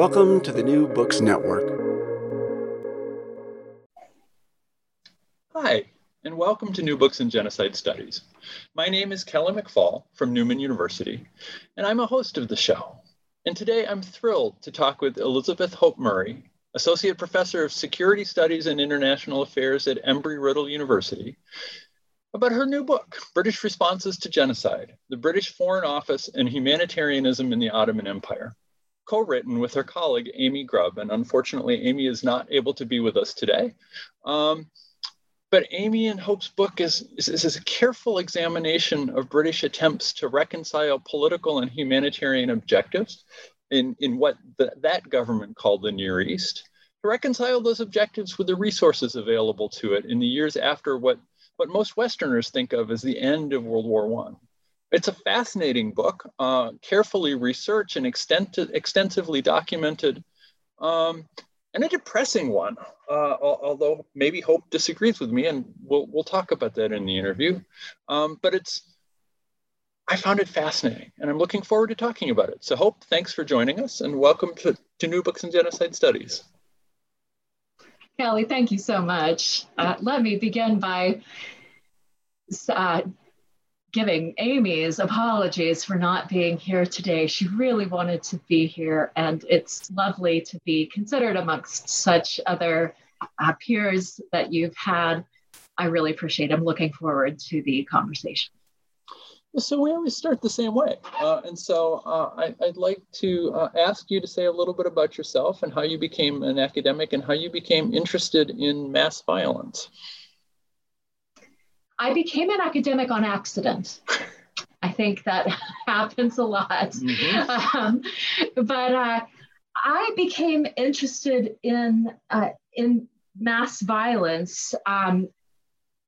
Welcome to the New Books Network. Hi, and welcome to New Books in Genocide Studies. My name is Kelly McFall from Newman University, and I'm a host of the show. And today I'm thrilled to talk with Elizabeth Hope Murray, Associate Professor of Security Studies and International Affairs at Embry-Riddle University, about her new book, British Responses to Genocide, the British Foreign Office and Humanitarianism in the Ottoman Empire co-written with her colleague Amy Grubb, and unfortunately, Amy is not able to be with us today. Um, but Amy and Hope's book is, is, is, a careful examination of British attempts to reconcile political and humanitarian objectives in, in what the, that government called the Near East, to reconcile those objectives with the resources available to it in the years after what, what most Westerners think of as the end of World War I. It's a fascinating book, uh, carefully researched and extensively documented, um, and a depressing one. Uh, although maybe Hope disagrees with me, and we'll we'll talk about that in the interview. Um, but it's I found it fascinating, and I'm looking forward to talking about it. So, Hope, thanks for joining us, and welcome to, to New Books in Genocide Studies. Kelly, thank you so much. Uh, let me begin by uh, giving Amy's apologies for not being here today. She really wanted to be here, and it's lovely to be considered amongst such other uh, peers that you've had. I really appreciate it. I'm looking forward to the conversation. So we always start the same way. Uh, and so uh, I, would like to uh, ask you to say a little bit about yourself and how you became an academic and how you became interested in mass violence. I became an academic on accident. I think that happens a lot. Mm-hmm. Um, but uh, I became interested in uh, in mass violence um,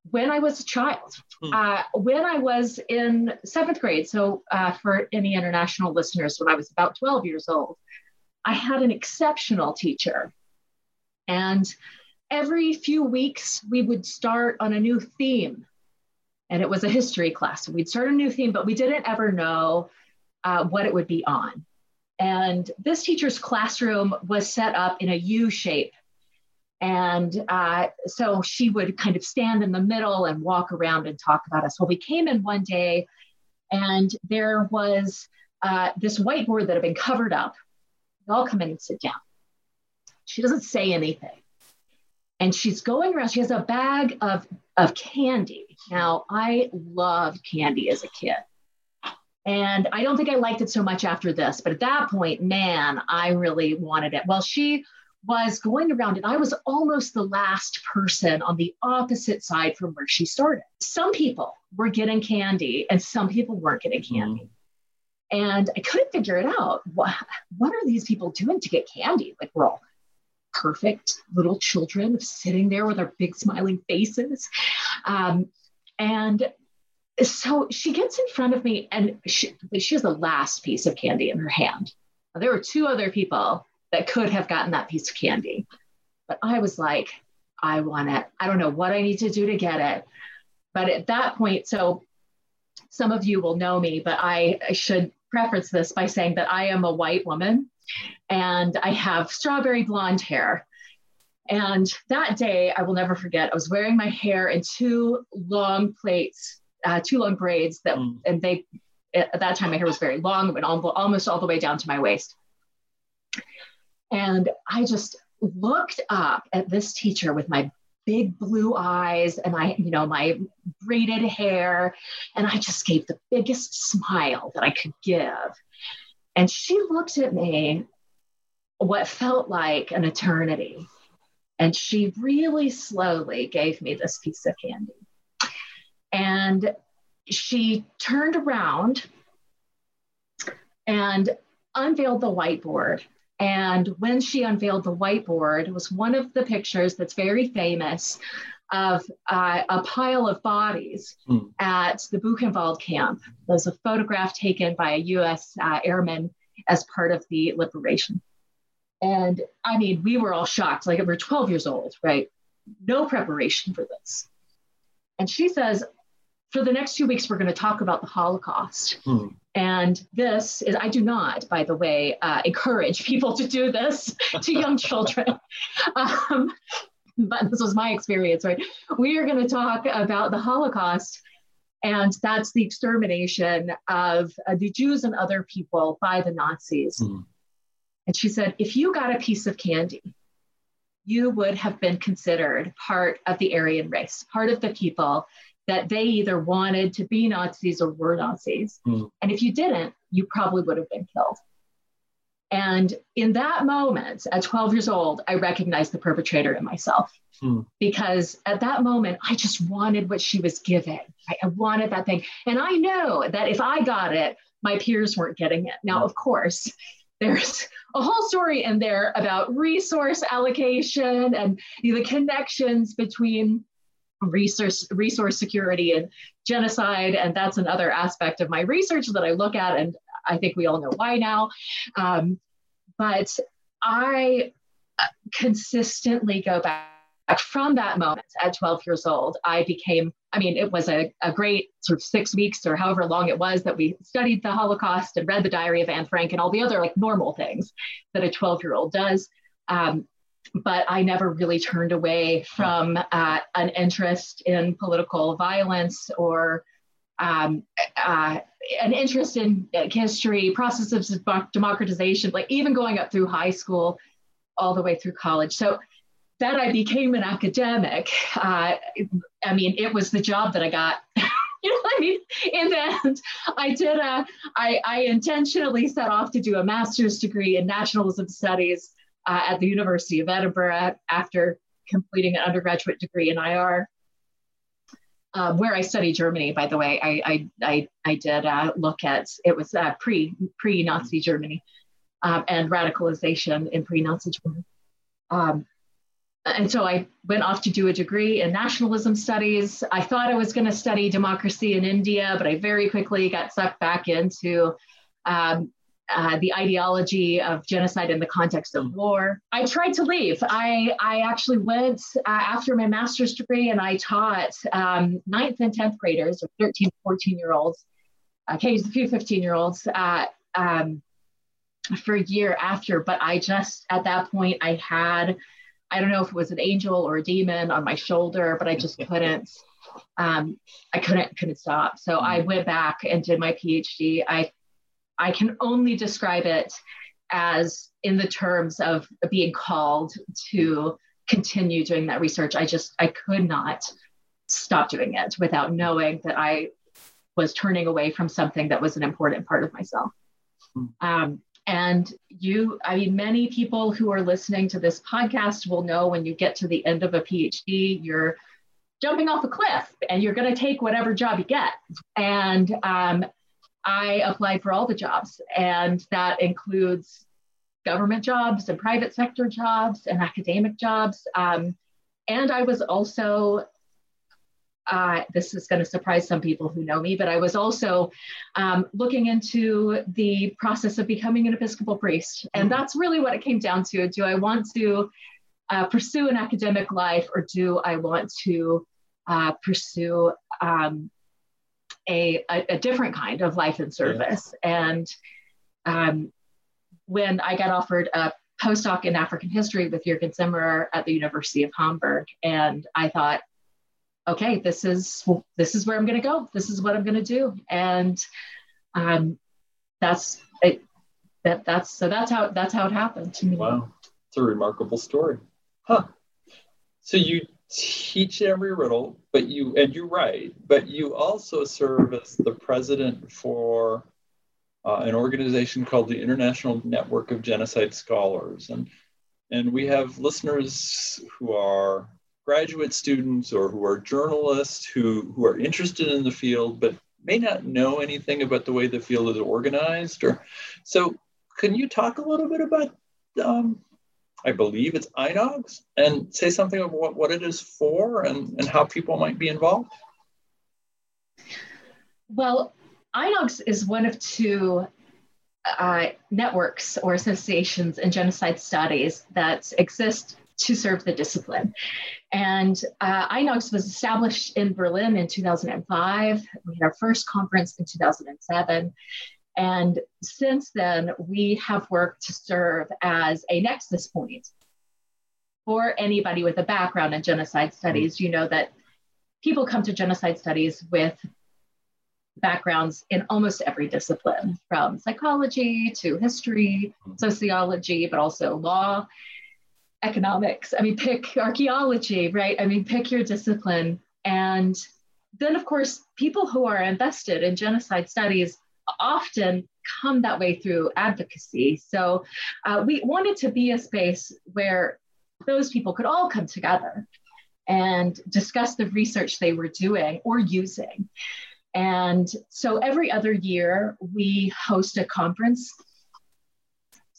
when I was a child. Mm. Uh, when I was in seventh grade, so uh, for any international listeners, when I was about 12 years old, I had an exceptional teacher. And every few weeks, we would start on a new theme and it was a history class. We'd start a new theme, but we didn't ever know uh, what it would be on. And this teacher's classroom was set up in a U shape. And uh, so she would kind of stand in the middle and walk around and talk about us. Well, we came in one day and there was uh, this whiteboard that had been covered up. We all come in and sit down. She doesn't say anything and she's going around. She has a bag of, of candy. Now, I loved candy as a kid. And I don't think I liked it so much after this, but at that point, man, I really wanted it. Well, she was going around, and I was almost the last person on the opposite side from where she started. Some people were getting candy, and some people weren't getting mm-hmm. candy. Mm-hmm. And I couldn't figure it out. What, what are these people doing to get candy? Like, we're all perfect little children sitting there with our big smiling faces. Um, and so she gets in front of me and she, she has the last piece of candy in her hand. Now, there were two other people that could have gotten that piece of candy. But I was like, I want it. I don't know what I need to do to get it. But at that point, so some of you will know me, but I, I should preface this by saying that I am a white woman and I have strawberry blonde hair. And that day, I will never forget, I was wearing my hair in two long plaits, uh, two long braids that, mm. and they, at that time, my hair was very long, it went almost all the way down to my waist. And I just looked up at this teacher with my big blue eyes and I, you know, my braided hair. And I just gave the biggest smile that I could give. And she looked at me what felt like an eternity. And she really slowly gave me this piece of candy. And she turned around and unveiled the whiteboard And when she unveiled the whiteboard, it was one of the pictures that's very famous of uh, a pile of bodies hmm. at the Buchenwald camp. There's a photograph taken by a US uh, airman as part of the liberation. And I mean, we were all shocked. Like, we're 12 years old, right? No preparation for this. And she says, for the next two weeks, we're going to talk about the Holocaust. Hmm. And this is, I do not, by the way, uh, encourage people to do this to young children. Um, but this was my experience, right? We are going to talk about the Holocaust, and that's the extermination of uh, the Jews and other people by the Nazis. Mm. And she said, if you got a piece of candy, you would have been considered part of the Aryan race, part of the people that they either wanted to be Nazis or were Nazis. Mm. And if you didn't, you probably would have been killed. And in that moment, at 12 years old, I recognized the perpetrator in myself hmm. because at that moment, I just wanted what she was given. I, I wanted that thing. And I know that if I got it, my peers weren't getting it. Now, of course, there's a whole story in there about resource allocation and the connections between resource resource security and genocide and that's another aspect of my research that i look at and I think we all know why now. Um, but I consistently go back from that moment at 12 years old. I became, I mean, it was a, a great sort of six weeks or however long it was that we studied the Holocaust and read the diary of Anne Frank and all the other like normal things that a 12 year old does. Um, but I never really turned away from uh, an interest in political violence or um, uh, an interest in history, processes of democratization, like even going up through high school, all the way through college. So that I became an academic. Uh, I mean, it was the job that I got. you know what I mean? In the end, I did a, I, I intentionally set off to do a master's degree in nationalism studies uh, at the University of Edinburgh after completing an undergraduate degree in IR um, where I studied Germany, by the way, I I I, I did uh, look at it was uh, pre pre Nazi Germany um, and radicalization in pre Nazi Germany. Um, and so I went off to do a degree in nationalism studies. I thought I was going to study democracy in India, but I very quickly got sucked back into um, uh, the ideology of genocide in the context of war. I tried to leave. I, I actually went uh, after my master's degree and I taught um, ninth and 10th graders, or 13, 14 year olds, uh, a few 15 year olds um, for a year after. But I just, at that point, I had, I don't know if it was an angel or a demon on my shoulder, but I just couldn't. Um, I couldn't couldn't stop. So I mm. went back and did my PhD. I I can only describe it as in the terms of being called to continue doing that research. I just, I could not stop doing it without knowing that I was turning away from something that was an important part of myself. Hmm. Um, and you, I mean, many people who are listening to this podcast will know when you get to the end of a PhD, you're jumping off a cliff and you're going to take whatever job you get. And um, I applied for all the jobs, and that includes government jobs and private sector jobs and academic jobs. Um, and I was also, uh, this is going to surprise some people who know me, but I was also um, looking into the process of becoming an Episcopal priest. And mm-hmm. that's really what it came down to. Do I want to uh, pursue an academic life or do I want to uh, pursue um, a, a, a different kind of life and service. Yeah. And um, when I got offered a postdoc in African history with Jürgen Zimmerer at the University of Hamburg, and I thought, okay, this is this is where I'm going to go. This is what I'm going to do, and um, that's it. That that's so that's how that's how it happened to me. Wow, it's a remarkable story, huh? So you teach Embry-Riddle, but you and you write, but you also serve as the president for uh, an organization called the International Network of Genocide Scholars, and and we have listeners who are graduate students or who are journalists who who are interested in the field but may not know anything about the way the field is organized or so can you talk a little bit about um, I believe it's INOGS, and say something of what, what it is for and, and how people might be involved? Well, INOGS is one of two uh, networks or associations in genocide studies that exist to serve the discipline. And uh, INOGS was established in Berlin in 2005. We had our first conference in 2007. And since then, we have worked to serve as a nexus point for anybody with a background in genocide studies. You know that people come to genocide studies with backgrounds in almost every discipline, from psychology to history, sociology, but also law, economics. I mean, pick archaeology, right? I mean, pick your discipline. And then, of course, people who are invested in genocide studies often come that way through advocacy. So uh, we wanted to be a space where those people could all come together and discuss the research they were doing or using. And so every other year, we host a conference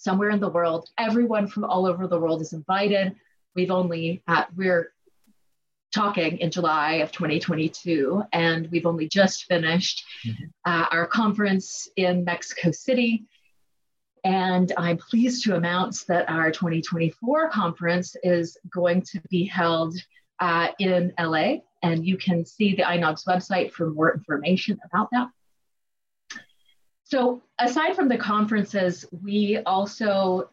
somewhere in the world. Everyone from all over the world is invited. We've only, uh, we're talking in July of 2022, and we've only just finished mm-hmm. uh, our conference in Mexico City. And I'm pleased to announce that our 2024 conference is going to be held uh, in LA, and you can see the INOGS website for more information about that. So, aside from the conferences, we also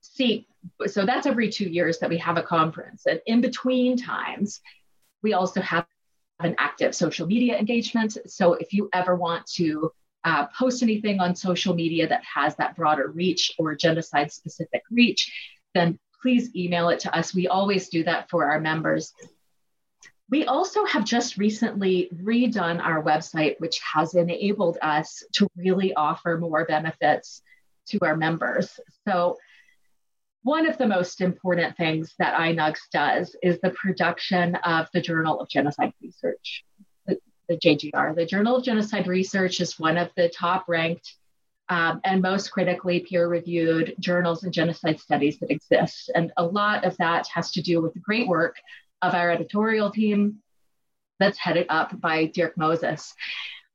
seek so that's every two years that we have a conference. And in between times, we also have an active social media engagement. So if you ever want to uh, post anything on social media that has that broader reach or genocide specific reach, then please email it to us. We always do that for our members. We also have just recently redone our website, which has enabled us to really offer more benefits to our members. So one of the most important things that INOGS does is the production of the Journal of Genocide Research, the, the JGR. The Journal of Genocide Research is one of the top ranked um, and most critically peer reviewed journals in genocide studies that exist. And a lot of that has to do with the great work of our editorial team that's headed up by Dirk Moses.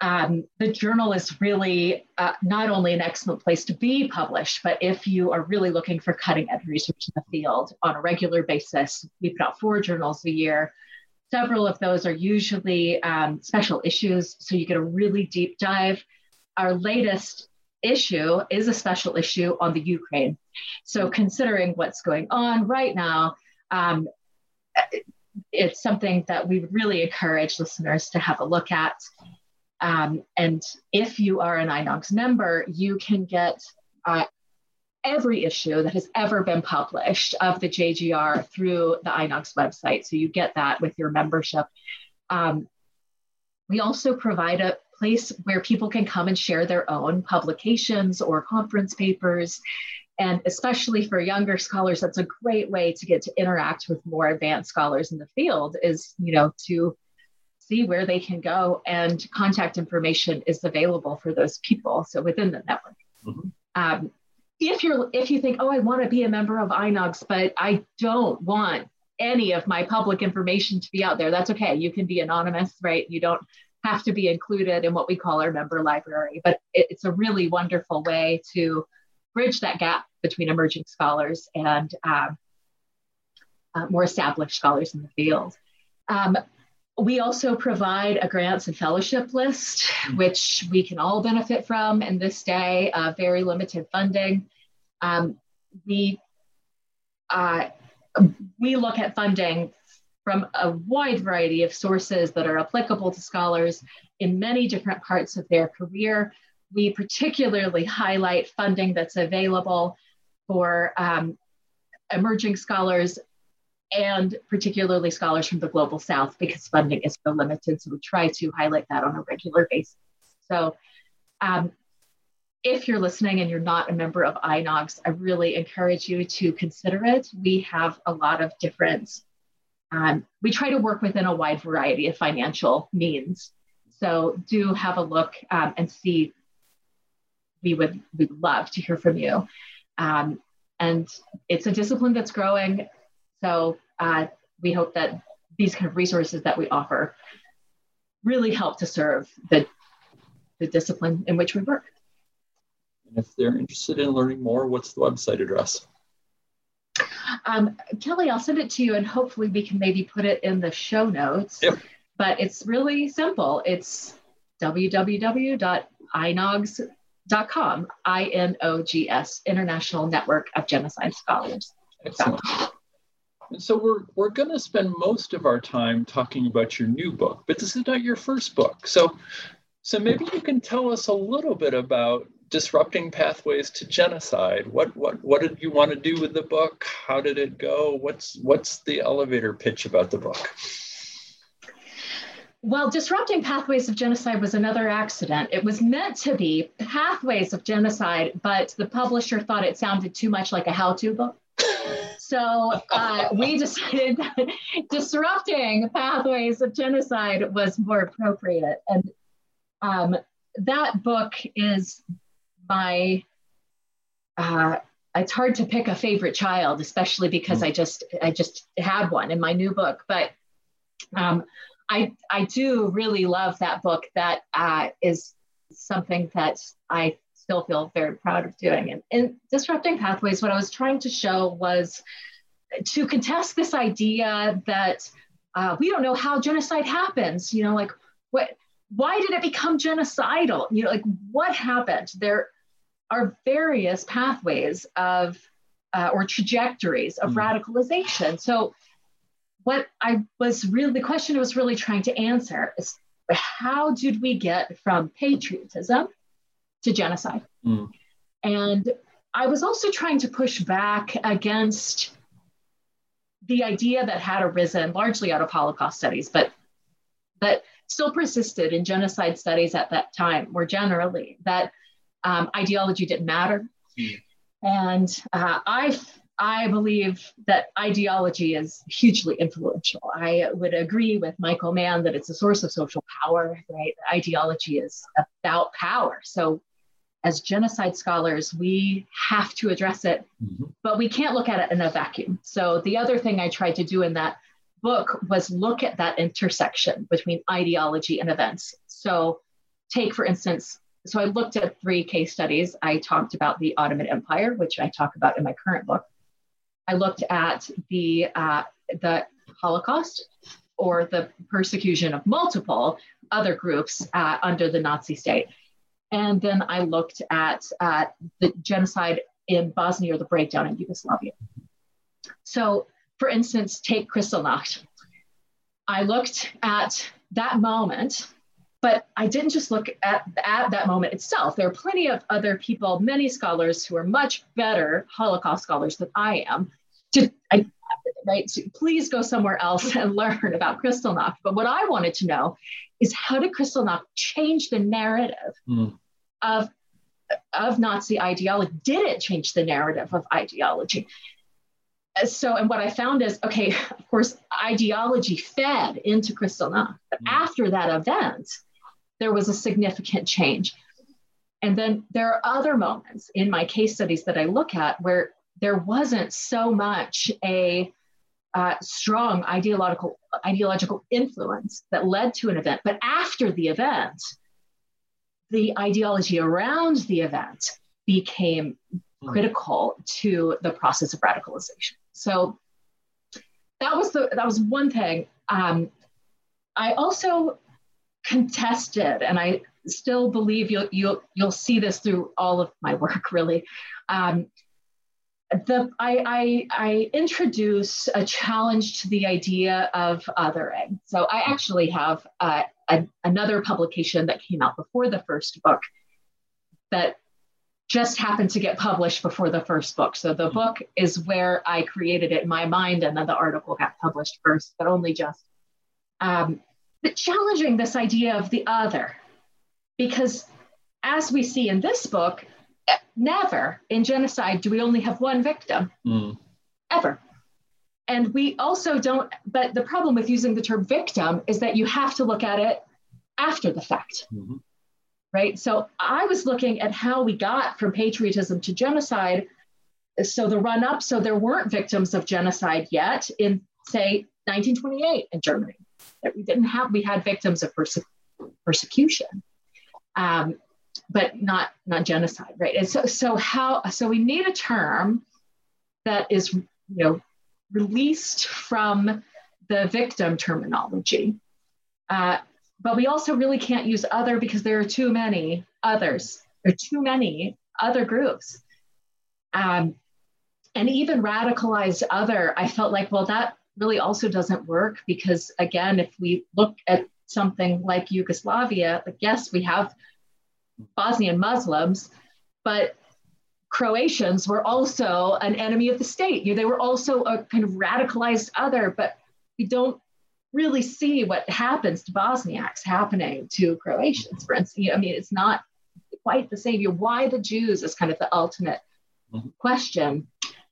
Um, the journal is really uh, not only an excellent place to be published, but if you are really looking for cutting edge research in the field on a regular basis, we put out four journals a year. Several of those are usually um, special issues, so you get a really deep dive. Our latest issue is a special issue on the Ukraine. So, considering what's going on right now, um, it's something that we really encourage listeners to have a look at. Um, and if you are an INOGS member, you can get uh, every issue that has ever been published of the JGR through the INOGS website. So you get that with your membership. Um, we also provide a place where people can come and share their own publications or conference papers. And especially for younger scholars, that's a great way to get to interact with more advanced scholars in the field is, you know, to see where they can go and contact information is available for those people so within the network mm-hmm. um, if you're if you think oh i want to be a member of inogs but i don't want any of my public information to be out there that's okay you can be anonymous right you don't have to be included in what we call our member library but it, it's a really wonderful way to bridge that gap between emerging scholars and um, uh, more established scholars in the field um, we also provide a grants and fellowship list, mm-hmm. which we can all benefit from in this day of very limited funding. Um, we uh, we look at funding from a wide variety of sources that are applicable to scholars in many different parts of their career. We particularly highlight funding that's available for um, emerging scholars and particularly scholars from the global south because funding is so limited. So we try to highlight that on a regular basis. So um, if you're listening and you're not a member of INOGS, I really encourage you to consider it. We have a lot of different, um, we try to work within a wide variety of financial means. So do have a look um, and see. We would, we would love to hear from you. Um, and it's a discipline that's growing. So uh, we hope that these kind of resources that we offer really help to serve the, the discipline in which we work. And if they're interested in learning more, what's the website address? Um, Kelly, I'll send it to you and hopefully we can maybe put it in the show notes. Yep. But it's really simple. It's www.inogs.com, I N O G S, International Network of Genocide Scholars. Excellent. So we're we're going to spend most of our time talking about your new book, but this is not your first book. So so maybe you can tell us a little bit about disrupting pathways to genocide. What what what did you want to do with the book? How did it go? What's what's the elevator pitch about the book? Well, disrupting pathways of genocide was another accident. It was meant to be pathways of genocide, but the publisher thought it sounded too much like a how-to book. So uh, we decided that disrupting pathways of genocide was more appropriate. And um, that book is my, uh, it's hard to pick a favorite child, especially because mm. I just, I just had one in my new book. But um, I, I do really love that book. That uh, is something that I still feel very proud of doing. And in Disrupting Pathways, what I was trying to show was to contest this idea that uh, we don't know how genocide happens. You know, like what, why did it become genocidal? You know, like what happened? There are various pathways of uh, or trajectories of mm. radicalization. So what I was really, the question I was really trying to answer is how did we get from patriotism to genocide? Mm. And I was also trying to push back against the idea that had arisen largely out of Holocaust studies, but that still persisted in genocide studies at that time more generally, that um, ideology didn't matter. Mm. And uh, I I believe that ideology is hugely influential. I would agree with Michael Mann that it's a source of social power, right? Ideology is about power. So, as genocide scholars, we have to address it, mm-hmm. but we can't look at it in a vacuum. So, the other thing I tried to do in that book was look at that intersection between ideology and events. So, take for instance, so I looked at three case studies. I talked about the Ottoman Empire, which I talk about in my current book. I looked at the uh, the Holocaust or the persecution of multiple other groups uh, under the Nazi state. And then I looked at uh, the genocide in Bosnia or the breakdown in Yugoslavia. So, for instance, take Kristallnacht. I looked at that moment but I didn't just look at, at that moment itself. There are plenty of other people, many scholars who are much better Holocaust scholars than I am. To, I, right, so please go somewhere else and learn about Kristallnacht. But what I wanted to know is how did Kristallnacht change the narrative mm. of, of Nazi ideology? Did it change the narrative of ideology? so and what i found is okay of course ideology fed into kristallnacht but mm. after that event there was a significant change. And then there are other moments in my case studies that I look at where there wasn't so much a uh, strong ideological ideological influence that led to an event, but after the event, the ideology around the event became hmm. critical to the process of radicalization. So that was the that was one thing. Um, I also contested, and I still believe you'll you'll you'll see this through all of my work. Really, um, the I, I I introduce a challenge to the idea of othering. So I actually have uh, a, another publication that came out before the first book that just happened to get published before the first book. So the book is where I created it in my mind, and then the article got published first, but only just. Um, but challenging this idea of the other. Because as we see in this book, never in genocide do we only have one victim, mm. ever. And we also don't, but the problem with using the term victim is that you have to look at it after the fact. Mm-hmm. Right. So I was looking at how we got from patriotism to genocide so the run up, so there weren't victims of genocide yet in, say, 1928 in Germany. That we didn't have, we had victims of perse- persecution, um, but not not genocide, right? And so so how so we need a term that is you know released from the victim terminology. Uh, but we also really can't use other because there are too many others. There are too many other groups. Um, and even radicalized other, I felt like, well, that really also doesn't work because, again, if we look at something like Yugoslavia, like, yes, we have Bosnian Muslims, but Croatians were also an enemy of the state. You know, they were also a kind of radicalized other, but we don't really see what happens to Bosniaks happening to Croatians, for instance. You know, I mean, it's not quite the same. You know, why the Jews is kind of the ultimate mm-hmm. question.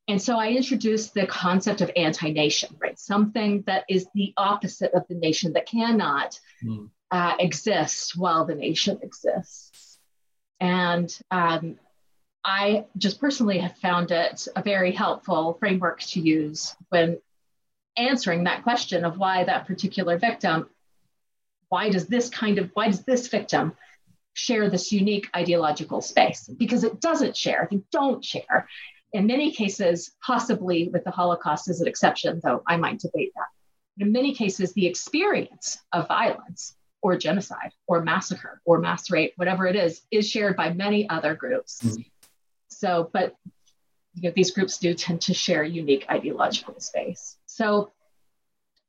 And so I introduced the concept of anti nation, right? Something that is the opposite of the nation that cannot mm. uh, exist while the nation exists. And um, I just personally have found it a very helpful framework to use when answering that question of why that particular victim, why does this kind of, why does this victim share this unique ideological space? Because it doesn't share, they don't share. In many cases, possibly with the Holocaust as an exception, though I might debate that. In many cases, the experience of violence or genocide or massacre or mass rape, whatever it is, is shared by many other groups. Mm-hmm. So, but you know, these groups do tend to share unique ideological space. So,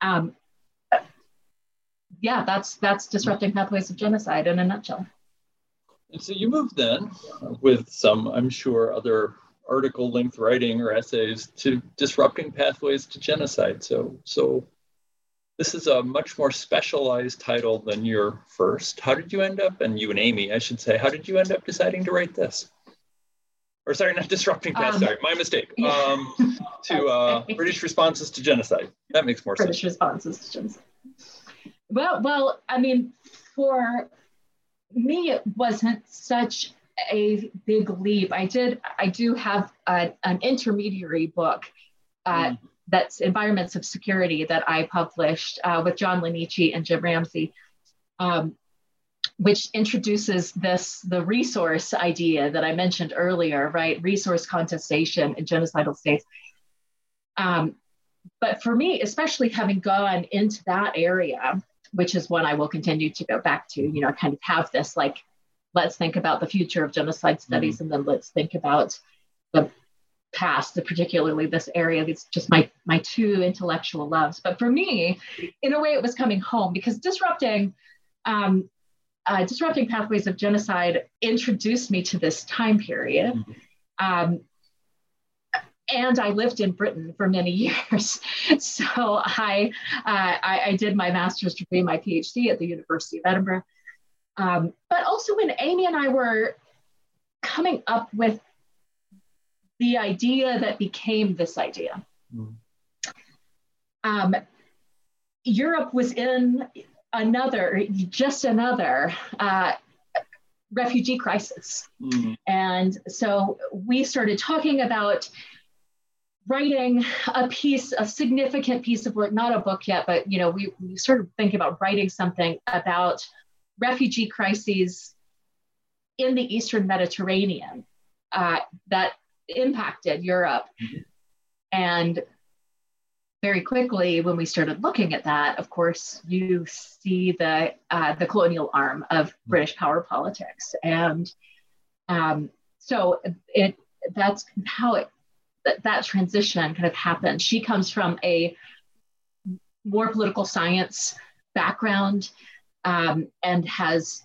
um, yeah, that's that's disrupting pathways of genocide in a nutshell. And so you moved then with some, I'm sure, other article length writing or essays to disrupting pathways to genocide. So, so this is a much more specialized title than your first. How did you end up, and you and Amy, I should say, how did you end up deciding to write this? or sorry, not disrupting past, um, sorry, my mistake. Um, to uh, British responses to genocide. That makes more British sense. British responses to genocide. Well, well, I mean, for me, it wasn't such a big leap. I did, I do have a, an intermediary book uh, mm. that's Environments of Security that I published uh, with John Lanici and Jim Ramsey. Um, which introduces this the resource idea that I mentioned earlier, right? Resource contestation in genocidal states. Um, but for me, especially having gone into that area, which is one I will continue to go back to, you know, kind of have this like, let's think about the future of genocide studies, mm-hmm. and then let's think about the past, particularly this area. It's just my my two intellectual loves. But for me, in a way, it was coming home because disrupting um, uh, Disrupting Pathways of Genocide introduced me to this time period. Mm-hmm. Um, and I lived in Britain for many years. So I, uh, I, I, did my master's degree, my PhD at the University of Edinburgh. Um, but also when Amy and I were coming up with the idea that became this idea. Mm. Um, Europe was in another, just another uh, refugee crisis. Mm. And so we started talking about writing a piece, a significant piece of work, not a book yet, but you know, we, we started thinking about writing something about refugee crises in the Eastern Mediterranean uh, that impacted Europe. Mm-hmm. And very quickly, when we started looking at that, of course, you see the uh, the colonial arm of British power politics, and um, so it that's how it that, that transition kind of happened. She comes from a more political science background um, and has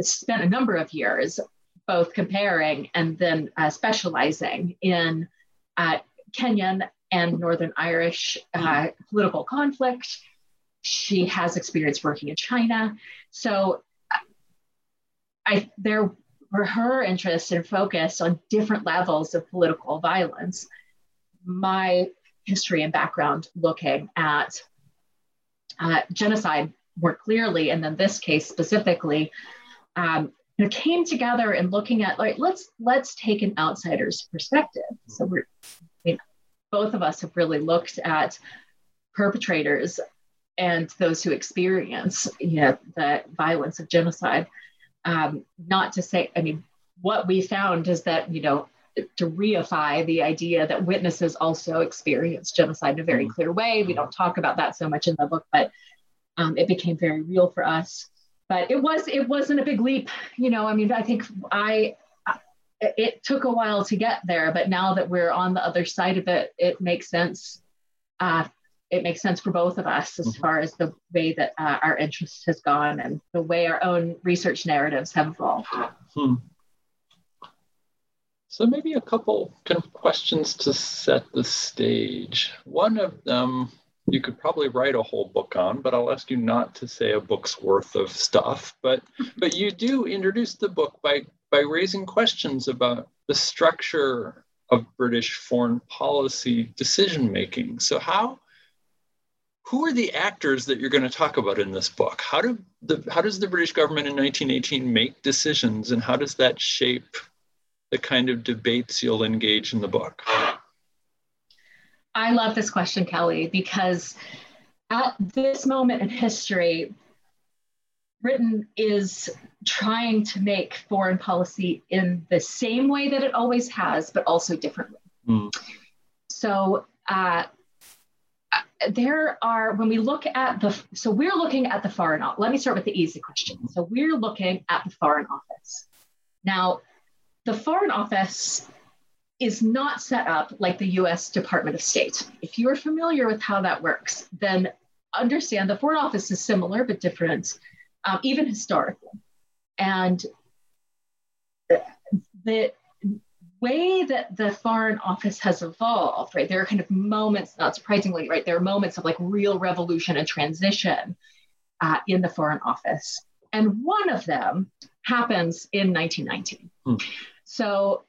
spent a number of years both comparing and then uh, specializing in uh, Kenyan and Northern Irish uh, political conflict. She has experience working in China. So I, there were her interests and focus on different levels of political violence. My history and background looking at uh, genocide more clearly, and then this case specifically, um, you know, came together and looking at like let's let's take an outsider's perspective. So we're you know, both of us have really looked at perpetrators and those who experience you know the violence of genocide. Um, not to say, I mean, what we found is that you know to reify the idea that witnesses also experience genocide in a very mm-hmm. clear way. We don't talk about that so much in the book, but um, it became very real for us. But it was it wasn't a big leap, you know. I mean, I think I it took a while to get there, but now that we're on the other side of it, it makes sense. Uh, it makes sense for both of us as mm-hmm. far as the way that uh, our interest has gone and the way our own research narratives have evolved. Hmm. So maybe a couple kind of questions to set the stage. One of them you could probably write a whole book on, but I'll ask you not to say a book's worth of stuff. But but you do introduce the book by by raising questions about the structure of British foreign policy decision making. So how who are the actors that you're going to talk about in this book? How do the how does the British government in 1918 make decisions and how does that shape the kind of debates you'll engage in the book? I love this question, Kelly, because at this moment in history, Britain is trying to make foreign policy in the same way that it always has, but also differently. Mm. So, uh, there are when we look at the so we're looking at the foreign let me start with the easy question so we're looking at the foreign office now the Foreign Office is not set up like the US Department of State. If you are familiar with how that works, then understand the Foreign Office is similar but different, um, even historically. And the way that the Foreign Office has evolved, right, there are kind of moments, not surprisingly, right, there are moments of like real revolution and transition uh, in the Foreign Office. And one of them happens in 1919. Hmm. So,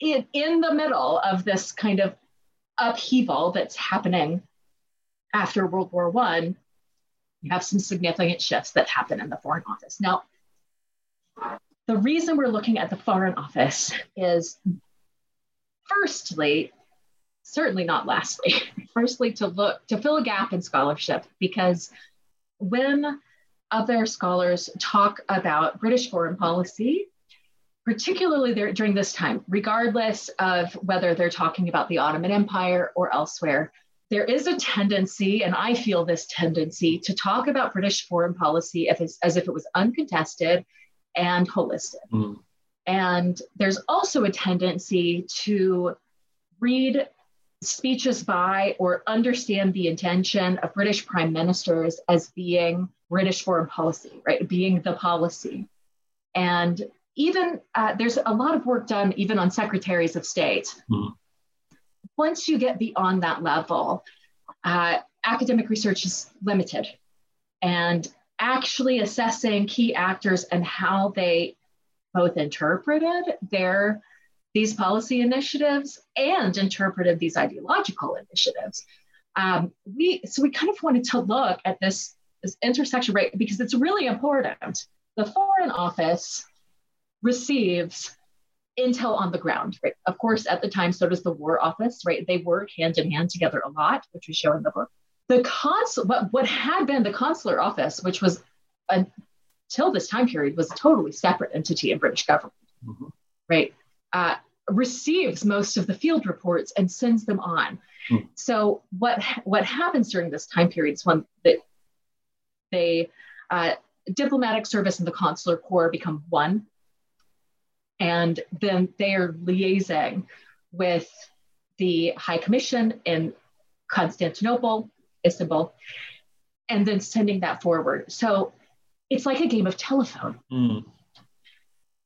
in, in the middle of this kind of upheaval that's happening after World War One, you have some significant shifts that happen in the Foreign Office. Now, the reason we're looking at the Foreign Office is firstly, certainly not lastly, firstly, to look to fill a gap in scholarship because when other scholars talk about British foreign policy, particularly there, during this time, regardless of whether they're talking about the Ottoman Empire or elsewhere, there is a tendency, and I feel this tendency, to talk about British foreign policy as, as if it was uncontested and holistic. Mm. And there's also a tendency to read speeches by or understand the intention of British prime ministers as being British foreign policy, right? Being the policy. And even uh, there's a lot of work done even on secretaries of state. Mm. Once you get beyond that level, uh, academic research is limited. And actually assessing key actors and how they both interpreted their these policy initiatives and interpreted these ideological initiatives. Um, we so we kind of wanted to look at this this intersection right because it's really important. The Foreign Office receives intel on the ground, right? Of course, at the time, so does the War Office, right? They work hand in hand together a lot, which we show in the book. The consul, what, what had been the consular office, which was until this time period, was a totally separate entity in British government, mm-hmm. right? Uh, receives most of the field reports and sends them on. Mm. So what what happens during this time period is when the, they uh, diplomatic service and the consular corps become one and then they are liaising with the High Commission in Constantinople, Istanbul, and then sending that forward. So it's like a game of telephone. Mm.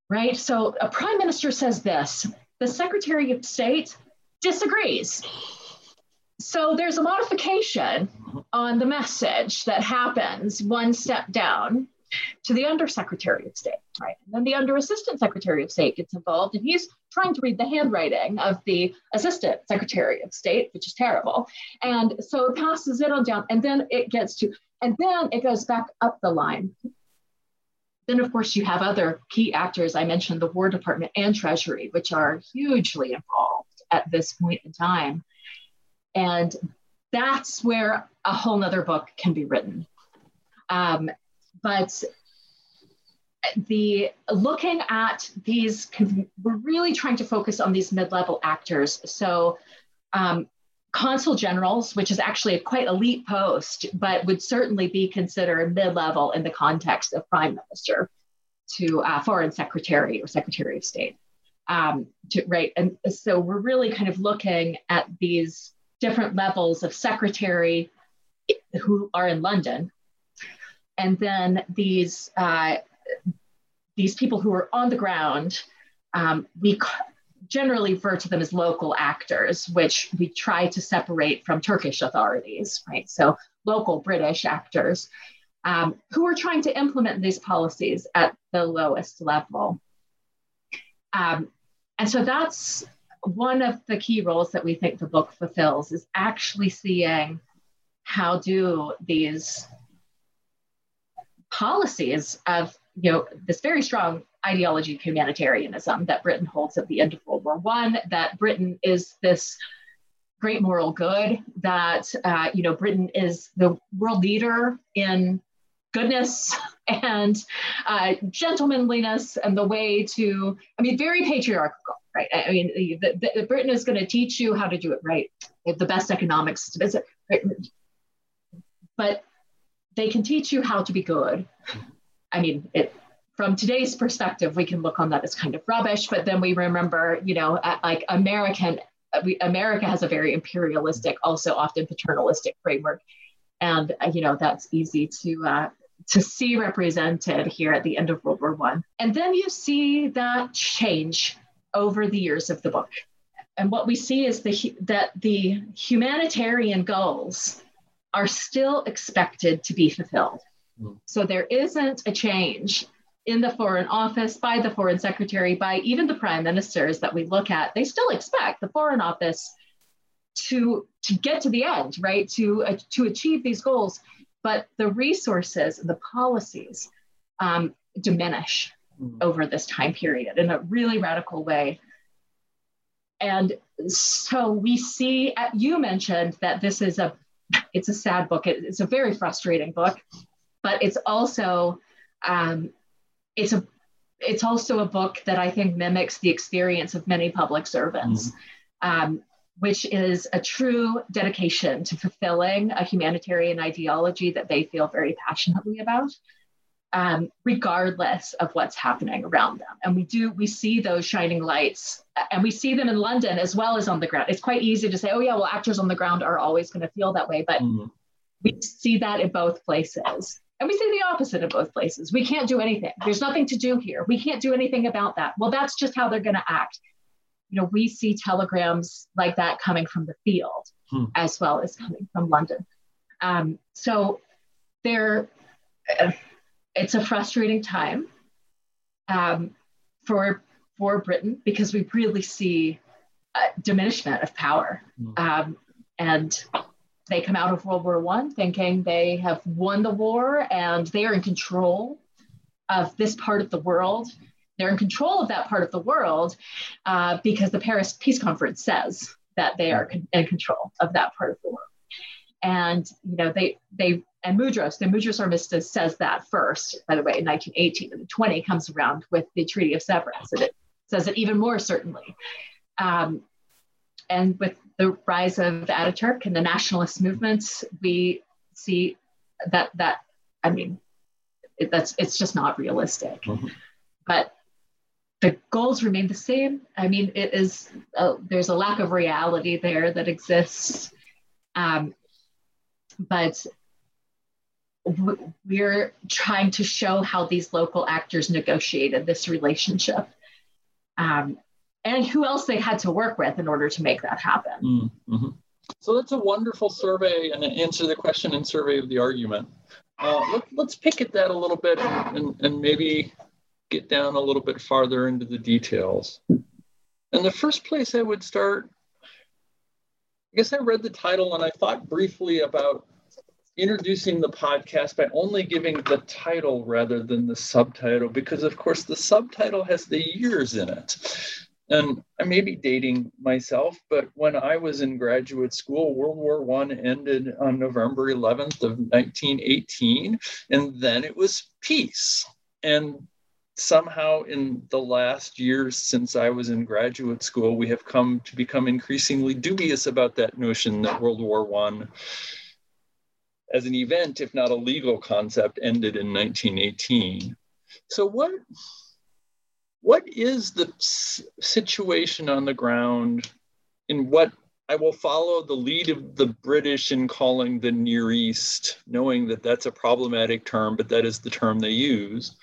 Right? So a prime minister says this, the Secretary of State disagrees. So there's a modification on the message that happens one step down to the Under Secretary of State, right? And then the Under Assistant Secretary of State gets involved, and he's trying to read the handwriting of the Assistant Secretary of State, which is terrible. And so it passes it on down, and then it gets to, and then it goes back up the line. then, of course, you have other key actors. I mentioned the War Department and Treasury, which are hugely involved at this point in time. And that's where a whole nother book can be written. Um, but the looking at these, we're really trying to focus on these mid-level actors. So um, consul generals, which is actually a quite elite post, but would certainly be considered mid-level in the context of prime minister to uh, foreign secretary or secretary of state. Um, to, right, and so we're really kind of looking at these different levels of secretary who are in London, and then these uh, these people who are on the ground. Um, we generally refer to them as local actors, which we try to separate from Turkish authorities, right? So local British actors um, who are trying to implement these policies at the lowest level. Um, and so that's one of the key roles that we think the book fulfills is actually seeing how do these policies of you know this very strong ideology of humanitarianism that Britain holds at the end of World War One, that Britain is this great moral good, that uh, you know Britain is the world leader in goodness and uh, gentlemanliness and the way to, I mean, very patriarchal, right? I mean, the, the, Britain is going to teach you how to do it right. The best economics, but they can teach you how to be good. I mean, it, from today's perspective, we can look on that as kind of rubbish, but then we remember, you know, like American, we, America has a very imperialistic, also often paternalistic framework, and uh, you know that's easy to uh, to see represented here at the end of World War One. And then you see that change over the years of the book, and what we see is the that the humanitarian goals are still expected to be fulfilled. Mm. So there isn't a change in the Foreign Office, by the Foreign Secretary, by even the prime ministers that we look at, they still expect the Foreign Office to, to get to the end, right? To, uh, to achieve these goals. But the resources the policies um, diminish mm-hmm. over this time period in a really radical way. And so we see, uh, you mentioned that this is a, it's a sad book. it's a very frustrating book, but it's also um, it's a it's also a book that I think mimics the experience of many public servants, mm-hmm. um, which is a true dedication to fulfilling a humanitarian ideology that they feel very passionately about, um, regardless of what's happening around them. And we do we see those shining lights, and we see them in London as well as on the ground. It's quite easy to say, oh yeah, well actors on the ground are always going to feel that way, but mm-hmm. we see that in both places. And we say the opposite in both places. We can't do anything. There's nothing to do here. We can't do anything about that. Well, that's just how they're going to act. You know, we see telegrams like that coming from the field hmm. as well as coming from London. Um, so there, it's a frustrating time um, for for Britain because we really see a diminishment of power. Hmm. Um, and they come out of World War One thinking they have won the war and they are in control of this part of the world. They're in control of that part of the world uh, because the Paris Peace Conference says that they are in control of that part of the world. And you know they they and Mudros, the Mudros Armistice says that first, by the way, in 1918, and the 20 comes around with the Treaty of Sevres, and it says it even more certainly. Um, and with the rise of Ataturk and the nationalist movements, we see that that I mean, it, that's it's just not realistic. Mm-hmm. But the goals remain the same. I mean, it is a, there's a lack of reality there that exists, um, but we're trying to show how these local actors negotiated this relationship. Um, and who else they had to work with in order to make that happen. Mm-hmm. So that's a wonderful survey and answer to the question and survey of the argument. Uh, let, us pick at that a little bit and, and maybe get down a little bit farther into the details. And the first place I would start, I guess I read the title and I thought briefly about introducing the podcast by only giving the title rather than the subtitle because of course the subtitle has the years in it. And i may be dating myself but when i was in graduate school world war one ended on november 11th of 1918 and then it was peace. And somehow in the last years since I was in graduate school, we have come to become increasingly dubious about that notion that World War One as an event, if not a legal concept, ended in 1918. So what what is the situation on the ground in what I will follow the lead of the British in calling the Near East, knowing that that's a problematic term, but that is the term they use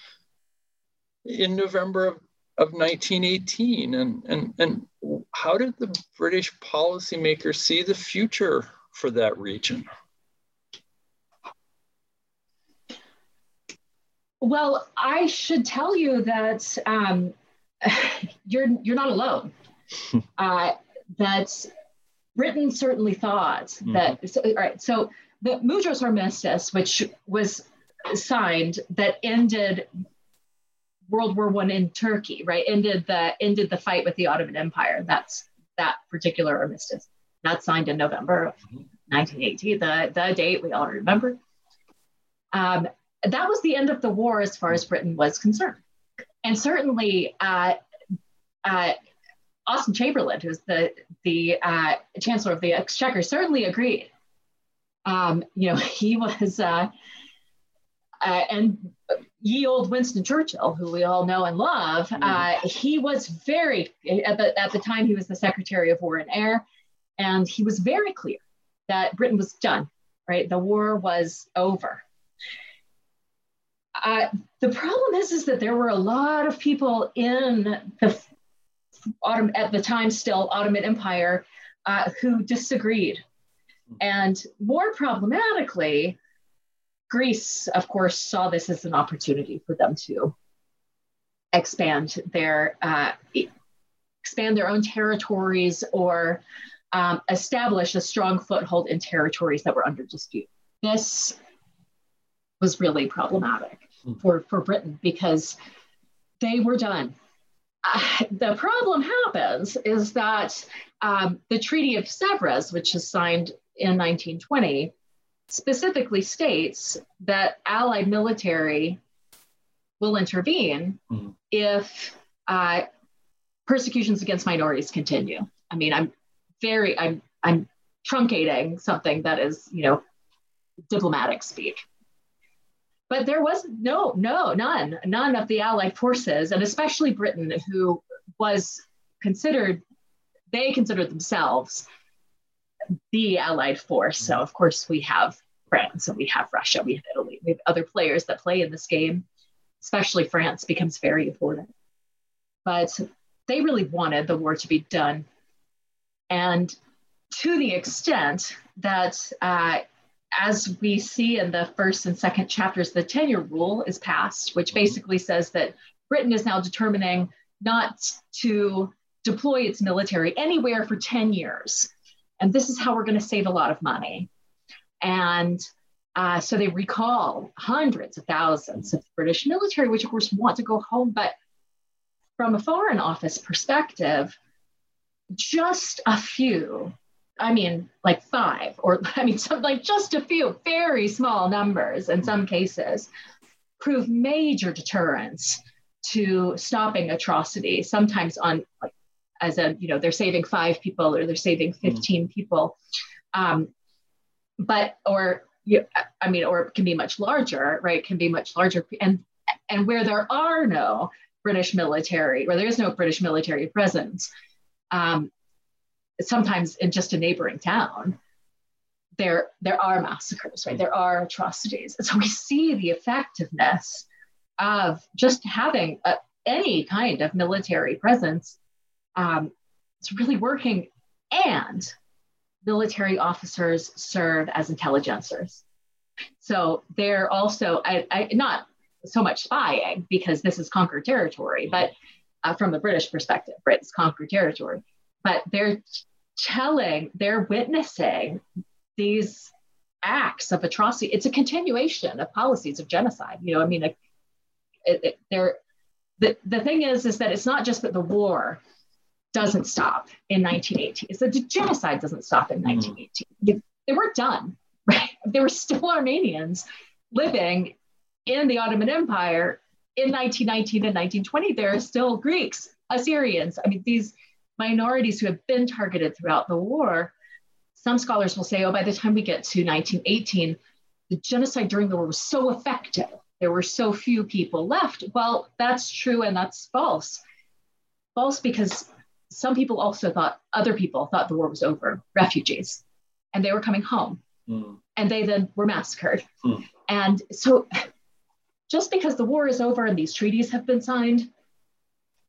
in November of, of 1918. And, and, and how did the British policymakers see the future for that region? Well, I should tell you that um, you're you're not alone. uh, that Britain certainly thought mm-hmm. that. So, all right, so the Mudros Armistice, which was signed, that ended World War One in Turkey, right? Ended the ended the fight with the Ottoman Empire. That's that particular armistice. Not signed in November of 1980, the, the date we all remember. Um, that was the end of the war as far as Britain was concerned. And certainly, uh, uh, Austen Chamberlain, who's the, the uh, Chancellor of the Exchequer, certainly agreed. Um, you know, he was, uh, uh, and ye old Winston Churchill, who we all know and love, uh, he was very, at the, at the time, he was the Secretary of War and Air, and he was very clear that Britain was done, right? The war was over. Uh, the problem is, is that there were a lot of people in the Ottoman, at the time still Ottoman Empire uh, who disagreed. And more problematically, Greece, of course, saw this as an opportunity for them to expand their uh, expand their own territories or um, establish a strong foothold in territories that were under dispute. This was really problematic. For, for Britain because they were done. Uh, the problem happens is that um, the Treaty of Sèvres, which is signed in 1920, specifically states that Allied military will intervene mm-hmm. if uh, persecutions against minorities continue. I mean, I'm very, I'm, I'm truncating something that is, you know, diplomatic speak. But there was no, no, none, none of the Allied forces, and especially Britain, who was considered, they considered themselves the allied force. So of course we have France and we have Russia, we have Italy, we have other players that play in this game. Especially France becomes very important. But they really wanted the war to be done. And to the extent that, uh, as we see in the first and second chapters, the ten year rule is passed, which basically says that Britain is now determining not to deploy its military anywhere for 10 years and this is how we're going to save a lot of money. And uh, so they recall hundreds of thousands of British military, which of course want to go home. But from a foreign office perspective, just a few, I mean, like five, or I mean, some, like just a few very small numbers in some cases, prove major deterrence to stopping atrocity, sometimes on like as a you know they're saving five people or they're saving hmm. 15 mm. people um, but or you, i mean or it can be much larger right it can be much larger and and where there are no british military where there is no british military presence um, sometimes in just a neighboring town there there are massacres right there are atrocities and so we see the effectiveness of just having a, any kind of military presence um, it's really working. And military officers serve as intelligencers. So they're also I, I, not so much spying because this is conquered territory, but uh, from the British perspective, Britain's conquered territory. But they're telling, they're witnessing these acts of atrocity. It's a continuation of policies of genocide. You know, I mean, it, it, there. The, the thing is, is that it's not just that the war doesn't stop in 1918. It's that the genocide doesn't stop in 1918. Mm. They weren't done, right? There were still Armenians living in the Ottoman Empire in 1919 and 1920. There are still Greeks, Assyrians. I mean, these minorities who have been targeted throughout the war some scholars will say, oh, by the time we get to 1918, the genocide during the war was so effective. There were so few people left. Well, that's true and that's false. False because some people also thought, other people thought the war was over, refugees, and they were coming home. Mm. And they then were massacred. Mm. And so, just because the war is over and these treaties have been signed,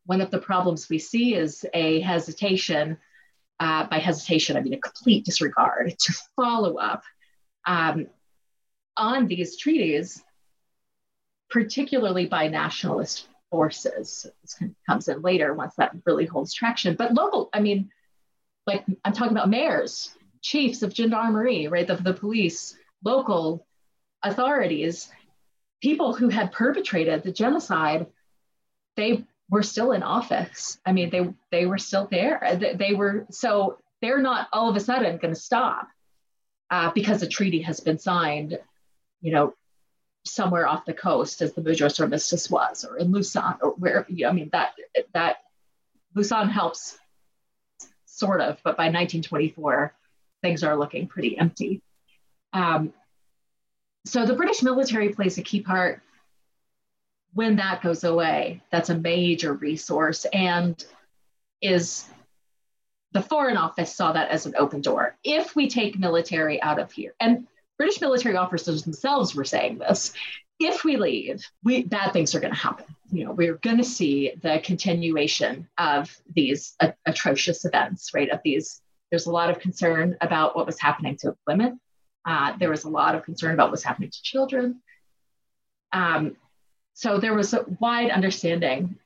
one of the problems we see is a hesitation uh, by hesitation, I mean a complete disregard, to follow up um, on these treaties, particularly by nationalist forces. This comes in later once that really holds traction. But local, I mean, like I'm talking about mayors, chiefs of gendarmerie, right, the, the police, local authorities, people who had perpetrated the genocide, they were still in office. I mean, they they were still there. They, were so they're not all of a sudden going to stop uh, because a treaty has been signed. You know, somewhere off the coast, as the Mudros Armistice was, or in Lausanne, or where. You know, I mean, that that Lausanne helps, sort of, but by 1924, things are looking pretty empty. Um, so the British military plays a key part when that goes away, that's a major resource and is the Foreign Office saw that as an open door. If we take military out of here, and British military officers themselves were saying this, if we leave, we, bad things are going to happen. You know, we're going to see the continuation of these a- atrocious events, right? Of these, there's a lot of concern about what was happening to women. Uh, there was a lot of concern about what's happening to children. Um, so there was a wide understanding,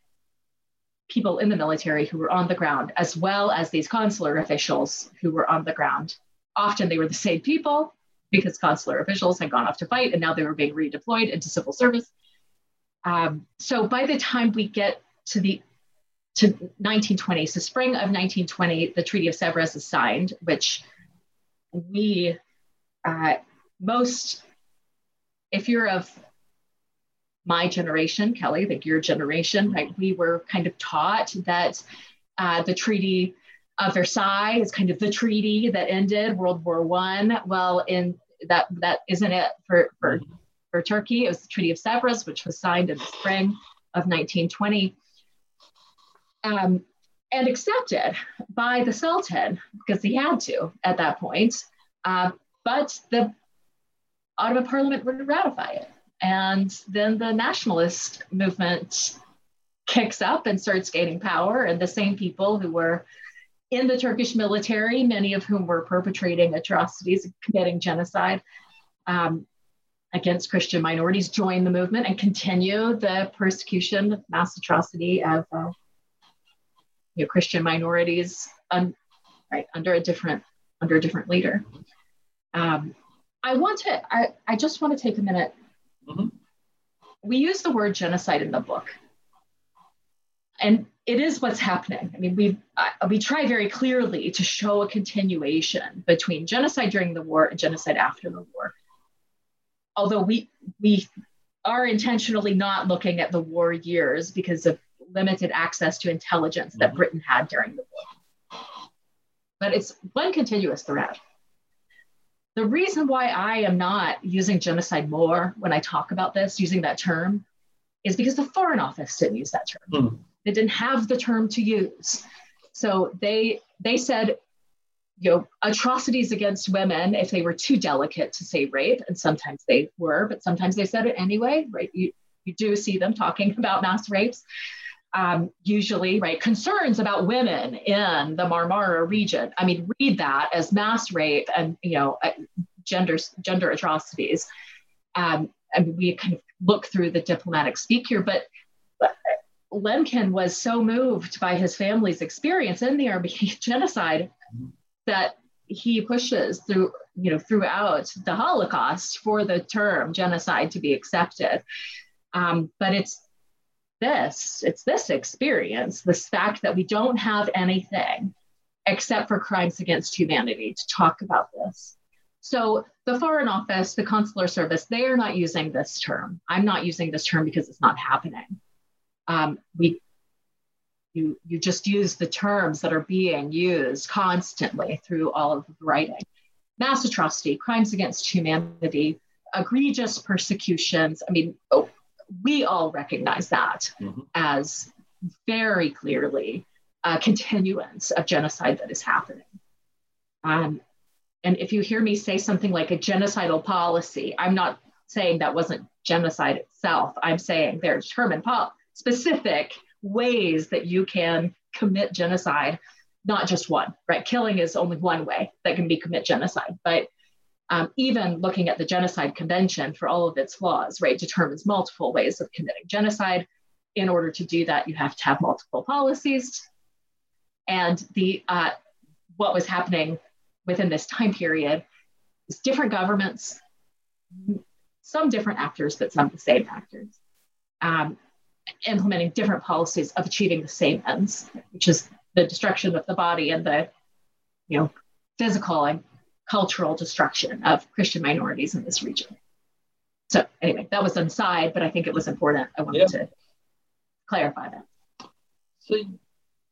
people in the military who were on the ground, as well as these consular officials who were on the ground. Often they were the same people because consular officials had gone off to fight and now they were being redeployed into civil service. Um, so by the time we get to the to 1920, so spring of 1920, the Treaty of Sèvres is signed, which we uh, most, if you're of my generation, Kelly, think your generation, right? We were kind of taught that uh, the Treaty of Versailles is kind of the treaty that ended World War One. Well, in that that isn't it for for for Turkey. It was the Treaty of Sèvres, which was signed in the spring of 1920. Um, and accepted by the Sultan because he had to at that point. Uh, but the Ottoman Parliament wouldn't ratify it. And then the nationalist movement kicks up and starts gaining power. And the same people who were in the Turkish military, many of whom were perpetrating atrocities, committing genocide um, against Christian minorities, join the movement and continue the persecution, mass atrocity of uh, you know, Christian minorities un, right, under a different under a different leader. Um, I want to. I, I just want to take a minute Mm-hmm. We use the word genocide in the book. And it is what's happening. I mean, we uh, we try very clearly to show a continuation between genocide during the war and genocide after the war. Although we we are intentionally not looking at the war years because of limited access to intelligence that mm-hmm. Britain had during the war. But it's one continuous thread. The reason why I am not using genocide more when I talk about this, using that term, is because the Foreign Office didn't use that term. Mm. They didn't have the term to use. So they they said, you know, atrocities against women if they were too delicate to say rape, and sometimes they were, but sometimes they said it anyway, right? You you do see them talking about mass rapes um, usually, right, concerns about women in the Marmara region. I mean, read that as mass rape and, you know, uh, gender, gender atrocities. Um, and we kind of look through the diplomatic speak here, but, but Lemkin was so moved by his family's experience in the Armenian genocide that he pushes through, you know, throughout the Holocaust for the term genocide to be accepted. Um, but it's this, it's this experience, this fact that we don't have anything except for crimes against humanity to talk about this. So the Foreign Office, the Consular Service, they are not using this term. I'm not using this term because it's not happening. Um, we you you just use the terms that are being used constantly through all of the writing mass atrocity crimes against humanity egregious persecutions i mean oh, we all recognize that mm-hmm. as very clearly a continuance of genocide that is happening um, and if you hear me say something like a genocidal policy i'm not saying that wasn't genocide itself i'm saying there are determined po- specific ways that you can commit genocide, not just one, right? Killing is only one way that can be commit genocide, but um, even looking at the Genocide Convention for all of its flaws, right, determines multiple ways of committing genocide. In order to do that, you have to have multiple policies. And the uh, what was happening within this time period is different governments, some different actors, but some the same actors, um, implementing different policies of achieving the same ends, which is the destruction of the body and the, you know, physical and cultural destruction of Christian minorities in this region. So anyway, that was aside, but I think it was important. I wanted yeah. to clarify that. So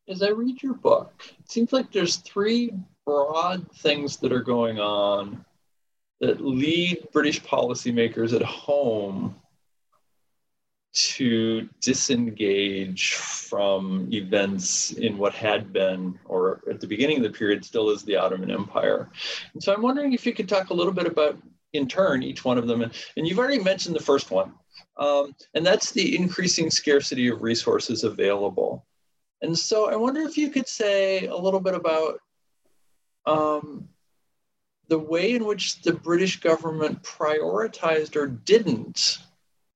as I read your book, it seems like there's three broad things that are going on that lead British policymakers at home to disengage from events in what had been, or at the beginning of the period, still is the Ottoman Empire. And so I'm wondering if you could talk a little bit about, in turn, each one of them. And, and you've already mentioned the first one, um, and that's the increasing scarcity of resources available. And so I wonder if you could say a little bit about um, the way in which the British government prioritized or didn't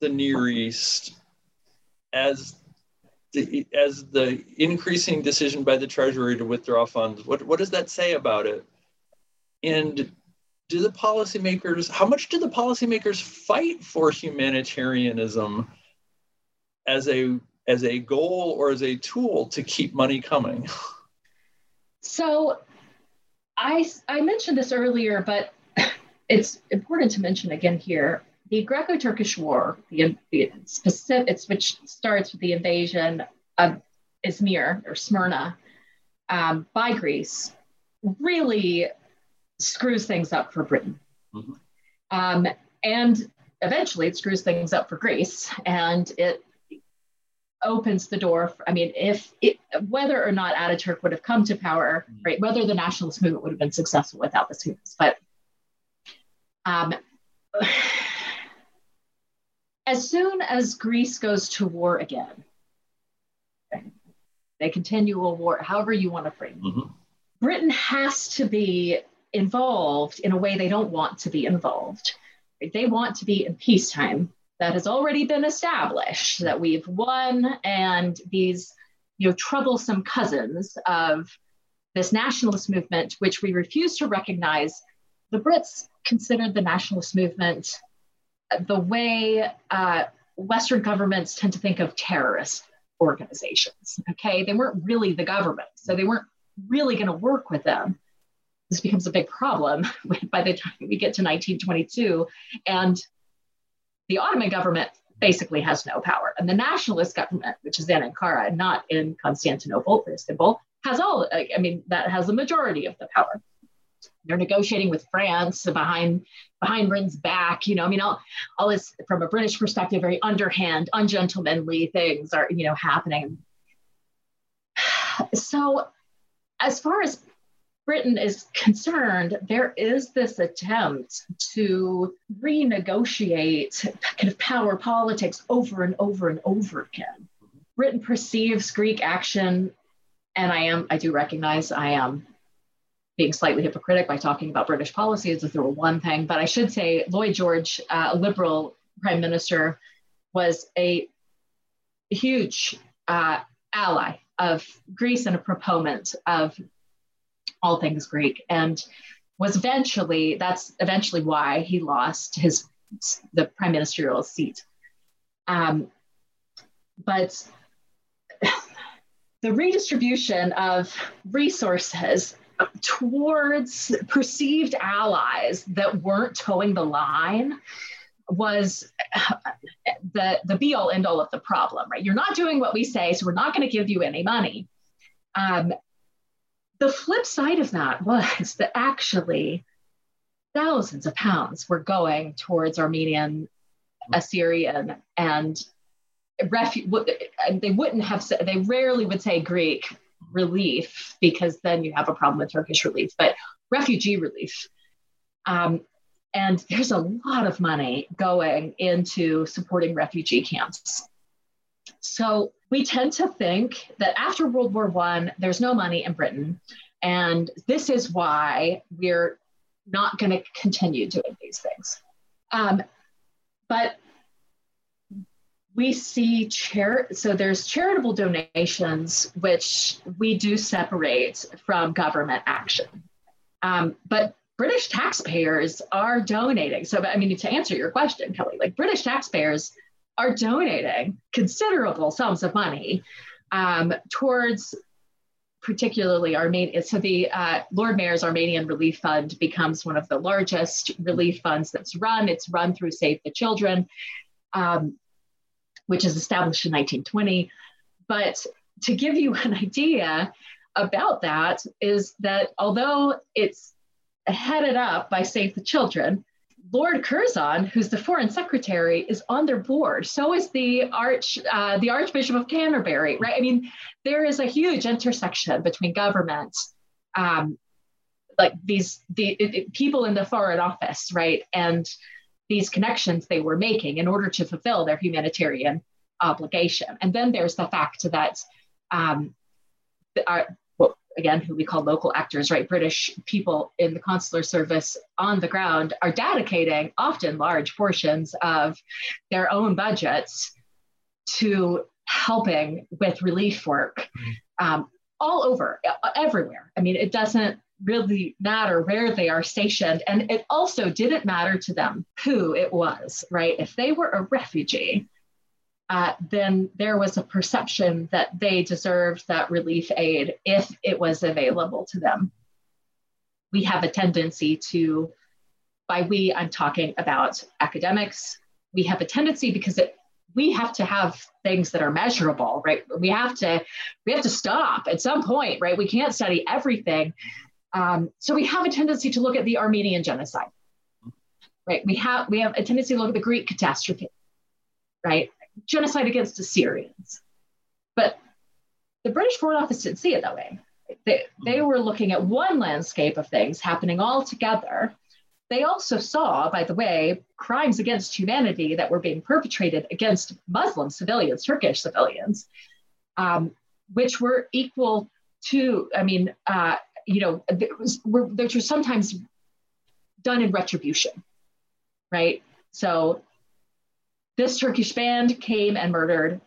the Near East as the, as the increasing decision by the Treasury to withdraw funds? What, what does that say about it? And do the policymakers, how much do the policymakers fight for humanitarianism as a as a goal or as a tool to keep money coming? So I I mentioned this earlier, but it's important to mention again here the Greco-Turkish War, the, the specific, it's, which starts with the invasion of Izmir or Smyrna um, by Greece, really screws things up for Britain. Mm-hmm. Um, and eventually it screws things up for Greece and it opens the door. For, I mean, if it, whether or not Ataturk would have come to power, mm-hmm. right, whether the nationalist movement would have been successful without this movement, but um, as soon as Greece goes to war again, they continue a war, however you want to frame it, mm-hmm. Britain has to be involved in a way they don't want to be involved. They want to be in peacetime. That has already been established, that we've won, and these you know, troublesome cousins of this nationalist movement, which we refuse to recognize. The Brits considered the nationalist movement the way uh, Western governments tend to think of terrorist organizations. Okay, they weren't really the government, so they weren't really going to work with them. This becomes a big problem by the time we get to 1922, and the Ottoman government basically has no power, and the nationalist government, which is in Ankara, not in Constantinople, Istanbul, has all. I mean, that has the majority of the power they're negotiating with France behind behind Britain's back. You know, I mean, all, all this from a British perspective, very underhand, ungentlemanly things are you know happening. So, as far as Britain is concerned, there is this attempt to renegotiate kind of power politics over and over and over again. Britain perceives Greek action, and I am I do recognize I am being slightly hypocritic by talking about British policy as if there were one thing. But I should say Lloyd George, uh, a liberal prime minister, was a huge uh, ally of Greece and a proponent of all things Greek. And was eventually that's eventually why he lost his the prime ministerial seat. Um, but the redistribution of resources towards perceived allies that weren't toeing the line was the the be all end all of the problem right? You're not doing what we say so we're not going to give you any money. Um, the flip side of that was that actually thousands of pounds were going towards armenian assyrian and refu- they wouldn't have said they rarely would say greek relief because then you have a problem with turkish relief but refugee relief. Um, and there's a lot of money going into supporting refugee camps. So we tend to think that after world war one there's no money in britain and this is why we're not going to continue doing these things. Um, but we see char- so there's charitable donations which we do separate from government action um, but british taxpayers are donating so i mean to answer your question kelly like british taxpayers are donating considerable sums of money um, towards particularly Armenia. So the uh, Lord Mayor's Armenian Relief Fund becomes one of the largest relief funds that's run. It's run through Save the Children. Um, which is established in 1920. But to give you an idea about that, is that although it's headed up by Save the Children, Lord Curzon, who's the foreign secretary, is on their board. So is the arch, uh, the Archbishop of Canterbury, right? I mean, there is a huge intersection between government, um, like these the people in the foreign office, right, and these connections they were making in order to fulfill their humanitarian obligation. And then there's the fact that um, our, well, again, who we call local actors, right? British people in the consular service on the ground are dedicating often large portions of their own budgets to helping with relief work um, all over, everywhere. I mean, it doesn't really matter where they are stationed. And it also didn't matter to them who it was, right? If they were a refugee, uh, then there was a perception that they deserved that relief aid if it was available to them. We have a tendency to, by we, I'm talking about academics, we have a tendency because it we have to have things that are measurable right we have to we have to stop at some point right we can't study everything um, so we have a tendency to look at the Armenian genocide, right? We have we have a tendency to look at the Greek catastrophe, right? Genocide against Assyrians, but the British Foreign Office didn't see it that way. They, they were looking at one landscape of things happening all together. They also saw, by the way, crimes against humanity that were being perpetrated against Muslim civilians, Turkish civilians, um, which were equal to, I mean, uh, you know, was, which were sometimes done in retribution, right? So this Turkish band came and murdered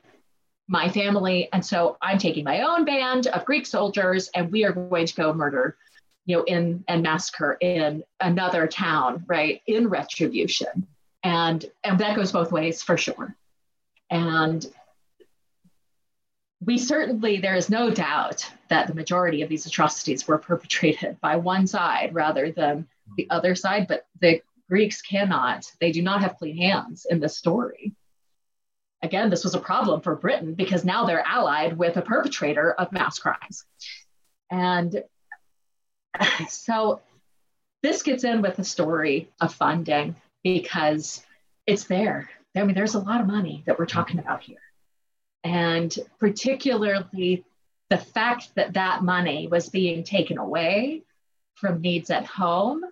my family. And so I'm taking my own band of Greek soldiers and we are going to go murder, you know, in and massacre in another town, right? In retribution. And and that goes both ways for sure. And we certainly, there is no doubt that the majority of these atrocities were perpetrated by one side rather than the other side, but the Greeks cannot, they do not have clean hands in this story. Again, this was a problem for Britain because now they're allied with a perpetrator of mass crimes. And so this gets in with the story of funding because it's there. I mean, there's a lot of money that we're talking about here. And particularly the fact that that money was being taken away from needs at home.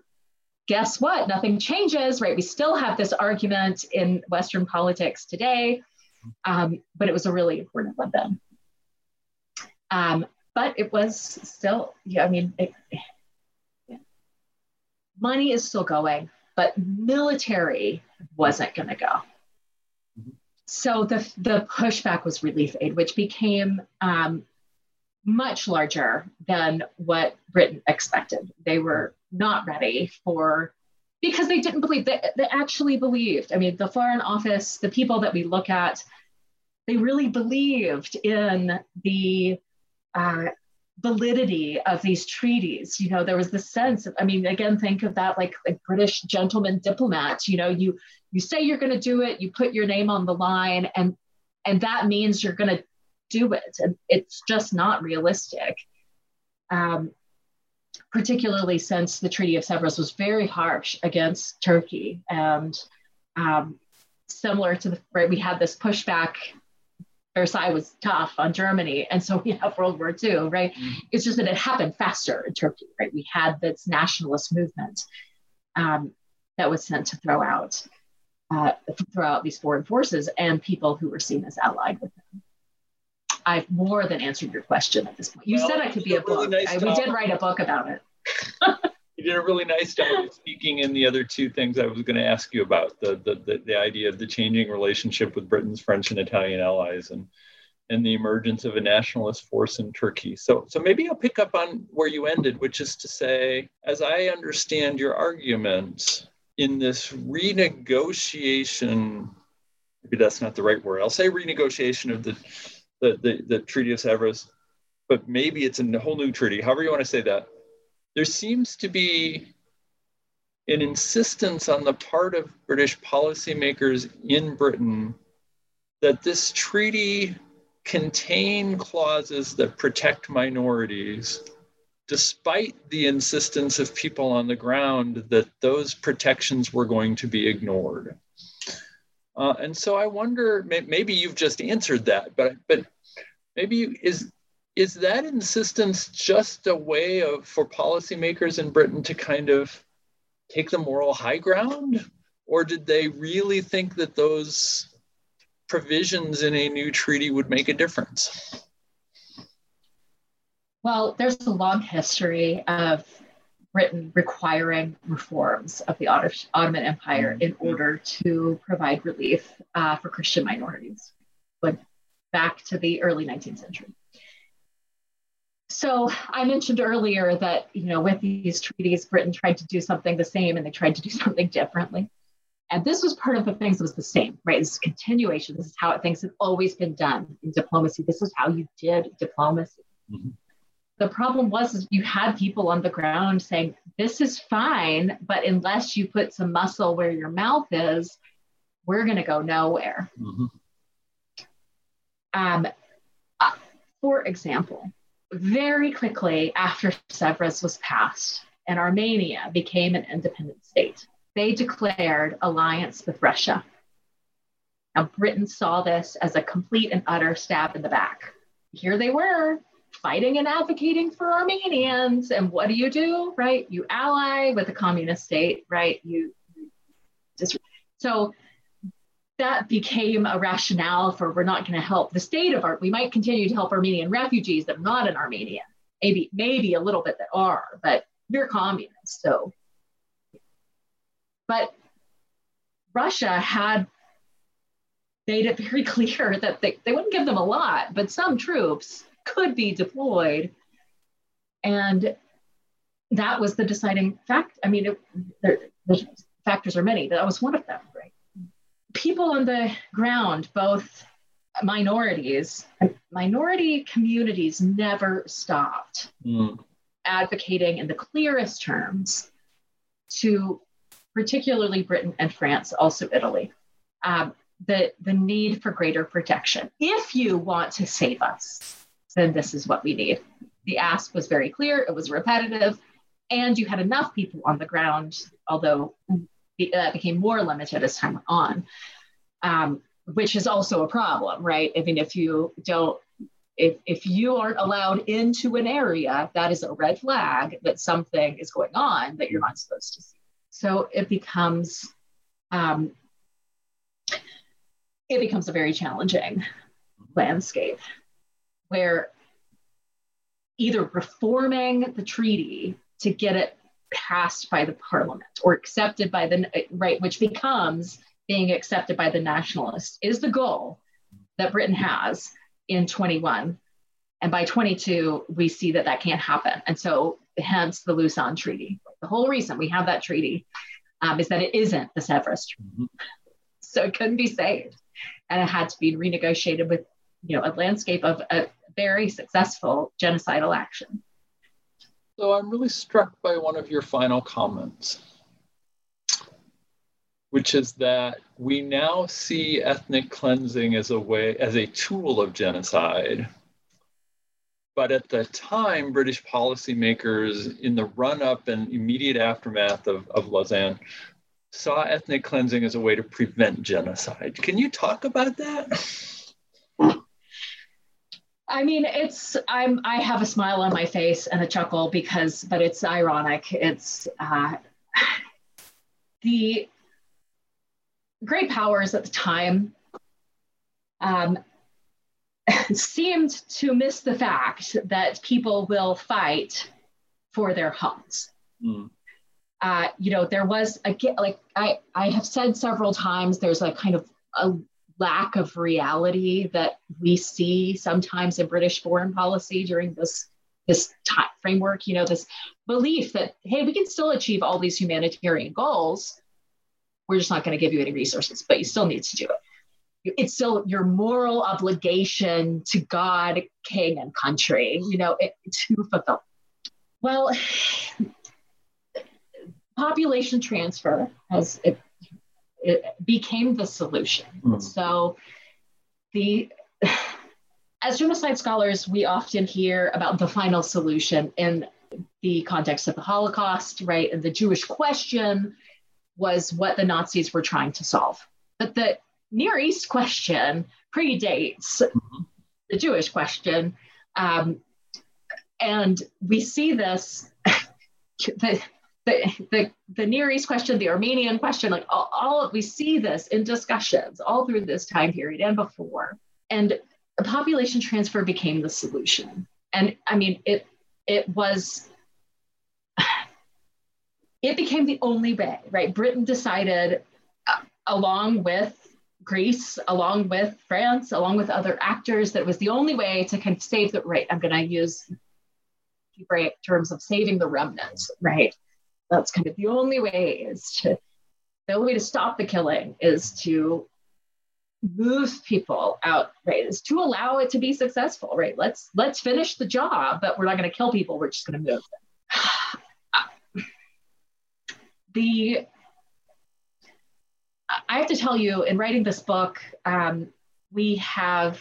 Guess what? Nothing changes, right? We still have this argument in Western politics today, um, but it was a really important one then. Um, but it was still, yeah, I mean, it, yeah. money is still going, but military wasn't going to go so the, the pushback was relief aid, which became um, much larger than what Britain expected. They were not ready for because they didn't believe they, they actually believed i mean the foreign office the people that we look at they really believed in the uh, validity of these treaties. You know there was this sense of i mean again think of that like a british gentleman diplomat you know you you say you're going to do it you put your name on the line and and that means you're going to do it and it's just not realistic. Um, particularly since the treaty of sevres was very harsh against turkey and um, similar to the right we had this pushback Versailles was tough on Germany, and so we have World War II, right? Mm-hmm. It's just that it happened faster in Turkey, right? We had this nationalist movement um, that was sent to throw out uh, throw out these foreign forces and people who were seen as allied with them. I've more than answered your question at this point. You well, said I could be a really book. Nice I, we did write a book about it. you did a really nice job speaking in the other two things I was going to ask you about the, the, the, the idea of the changing relationship with Britain's French and Italian allies and and the emergence of a nationalist force in Turkey. So, so maybe I'll pick up on where you ended, which is to say, as I understand your argument, in this renegotiation, maybe that's not the right word. I'll say renegotiation of the the, the, the Treaty of Sevres, but maybe it's a whole new treaty, however you want to say that there seems to be an insistence on the part of British policymakers in Britain that this treaty contain clauses that protect minorities, despite the insistence of people on the ground that those protections were going to be ignored. Uh, and so I wonder, maybe you've just answered that, but but maybe is is that insistence just a way of for policymakers in Britain to kind of take the moral high ground? Or did they really think that those provisions in a new treaty would make a difference? Well, there's a long history of Britain requiring reforms of the Ottoman Empire in mm-hmm. order to provide relief uh, for Christian minorities, but back to the early 19th century. So I mentioned earlier that, you know, with these treaties, Britain tried to do something the same and they tried to do something differently. And this was part of the things that was the same, right? This is continuation. This is how things have always been done in diplomacy. This is how you did diplomacy. Mm-hmm. The problem was you had people on the ground saying, this is fine, but unless you put some muscle where your mouth is, we're going to go nowhere. Mm-hmm. Um, uh, for example, very quickly after Sevres was passed and Armenia became an independent state, they declared alliance with Russia. Now, Britain saw this as a complete and utter stab in the back. Here they were fighting and advocating for Armenians. And what do you do, right? You ally with a communist state, right? You just so that became a rationale for we're not going to help the state of art. We might continue to help Armenian refugees that are not in Armenia, maybe maybe a little bit that are, but we're communists. So, but Russia had made it very clear that they, they wouldn't give them a lot, but some troops could be deployed. And that was the deciding fact. I mean, it, there, the factors are many. but That was one of them people on the ground, both minorities, minority communities never stopped mm. advocating in the clearest terms to particularly Britain and France, also Italy, um, the, the need for greater protection. If you want to save us, then this is what we need. The ask was very clear, it was repetitive, and you had enough people on the ground, although that became more limited as time went on, um, which is also a problem, right? I mean, if you don't, if, if you aren't allowed into an area, that is a red flag that something is going on that you're not supposed to see. So it becomes, um, it becomes a very challenging landscape where either reforming the treaty to get it passed by the parliament or accepted by the right, which becomes being accepted by the nationalists is the goal that Britain has in 21. And by 22, we see that that can't happen. And so hence the Lausanne Treaty. The whole reason we have that treaty um, is that it isn't the Sèvres mm-hmm. So it couldn't be saved. And it had to be renegotiated with, you know, a landscape of a very successful genocidal action. So I'm really struck by one of your final comments, which is that we now see ethnic cleansing as a way, as a tool of genocide. But at the time, British policymakers in the run up and immediate aftermath of, of Lausanne saw ethnic cleansing as a way to prevent genocide. Can you talk about that? I mean, it's I'm I have a smile on my face and a chuckle because, but it's ironic. It's uh, the great powers at the time um, seemed to miss the fact that people will fight for their homes. Mm uh, you know, there was a like I I have said several times, there's a kind of a lack of reality that we see sometimes in British foreign policy during this this time framework. You know, this belief that hey, we can still achieve all these humanitarian goals. We're just not going to give you any resources, but you still need to do it. It's still your moral obligation to God, King, and country. You know, it, to fulfill. Well, population transfer has it, it became the solution. Mm. So the as genocide scholars, we often hear about the final solution in the context of the Holocaust, right? And the Jewish question was what the Nazis were trying to solve. But the Near East question predates mm-hmm. the Jewish question. Um, and we see this, the, the, the, the Near East question, the Armenian question, like all, all of, we see this in discussions all through this time period and before. And population transfer became the solution. And I mean, it it was it became the only way, right? Britain decided, uh, along with Greece, along with France, along with other actors, that was the only way to kind of save the right. I'm going to use Hebraic terms of saving the remnants, right? that's kind of the only way is to the only way to stop the killing is to move people out right is to allow it to be successful right let's let's finish the job but we're not going to kill people we're just going to move them the i have to tell you in writing this book um, we have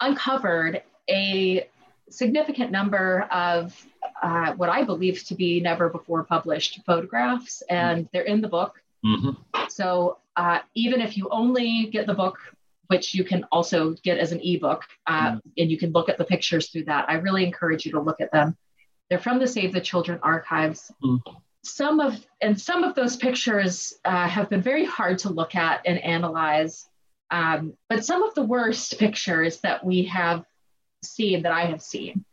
uncovered a significant number of uh, what I believe to be never before published photographs, and they're in the book. Mm-hmm. So uh, even if you only get the book, which you can also get as an ebook, uh, mm-hmm. and you can look at the pictures through that, I really encourage you to look at them. They're from the Save the Children archives. Some of and some of those pictures uh, have been very hard to look at and analyze. Um, but some of the worst pictures that we have seen, that I have seen,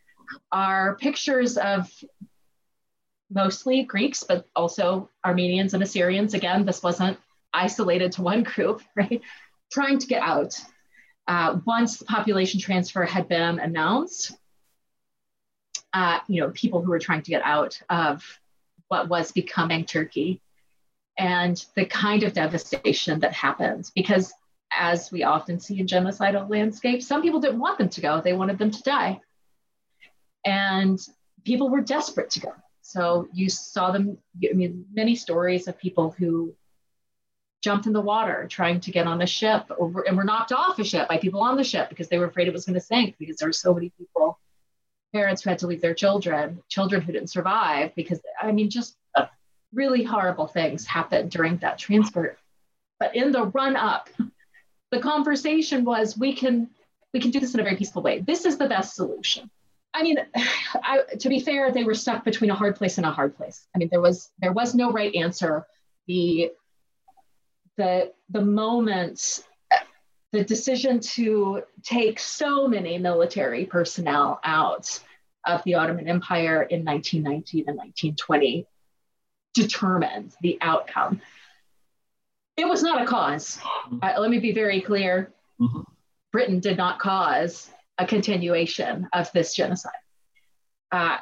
are pictures of mostly Greeks, but also Armenians and Assyrians. Again, this wasn't isolated to one group, right? Trying to get out. Uh, once the population transfer had been announced, uh, you know, people who were trying to get out of what was becoming Turkey and the kind of devastation that happened. Because as we often see in genocidal landscapes, some people didn't want them to go, they wanted them to die and people were desperate to go. So you saw them, I mean, many stories of people who jumped in the water trying to get on a ship or, and were knocked off a ship by people on the ship because they were afraid it was going to sink because there were so many people, parents who had to leave their children, children who didn't survive because, I mean, just really horrible things happened during that transfer. But in the run up, the conversation was we can we can do this in a very peaceful way. This is the best solution. I mean, I, to be fair, they were stuck between a hard place and a hard place. I mean, there was there was no right answer. The the the moment the decision to take so many military personnel out of the Ottoman Empire in 1919 and 1920 determined the outcome. It was not a cause. Mm-hmm. Uh, let me be very clear. Mm-hmm. Britain did not cause a continuation of this genocide. Uh,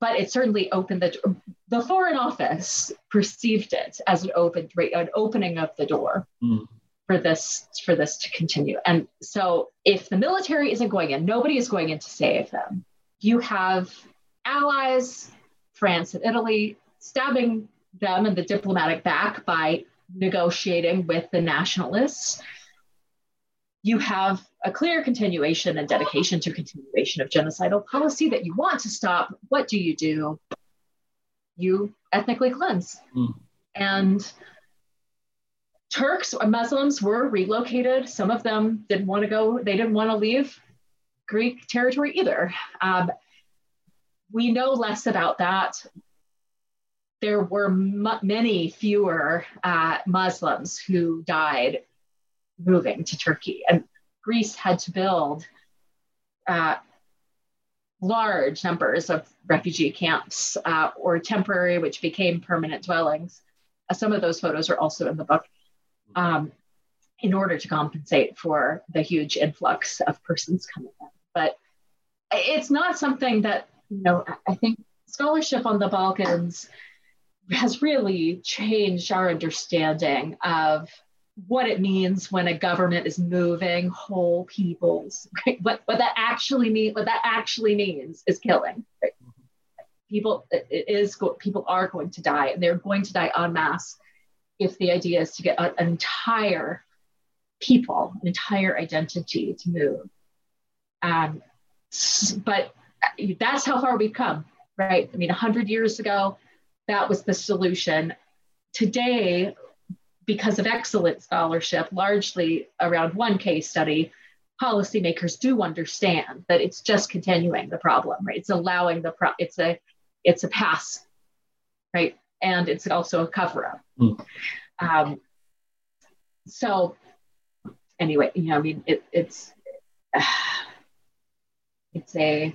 but it certainly opened the the Foreign Office perceived it as an open an opening of the door. Mm. For this, for this to continue, and so if the military isn't going in, nobody is going in to save them. You have allies, France and Italy, stabbing them in the diplomatic back by negotiating with the nationalists. You have a clear continuation and dedication to continuation of genocidal policy that you want to stop. What do you do? You ethnically cleanse. Mm. And Turks or Muslims were relocated. Some of them didn't want to go, they didn't want to leave Greek territory either. Um, we know less about that there were m- many fewer uh, Muslims who died moving to Turkey. And Greece had to build uh, large numbers of refugee camps uh, or temporary, which became permanent dwellings. Uh, some of those photos are also in the book. Um, in order to compensate for the huge influx of persons coming in. But it's not something that, you know, I think scholarship on the Balkans has really changed our understanding of what it means when a government is moving whole peoples. Right? What what that actually mean what that actually means is killing. Right? People it is people are going to die, and they're going to die en masse if the idea is to get an entire people, an entire identity to move. Um, but that's how far we've come, right? I mean, 100 years ago, that was the solution. Today, because of excellent scholarship, largely around one case study, policymakers do understand that it's just continuing the problem, right? It's allowing the pro- it's a it's a pass, right? And it's also a cover up. Mm. Um, so anyway, you know, I mean, it, it's uh, it's a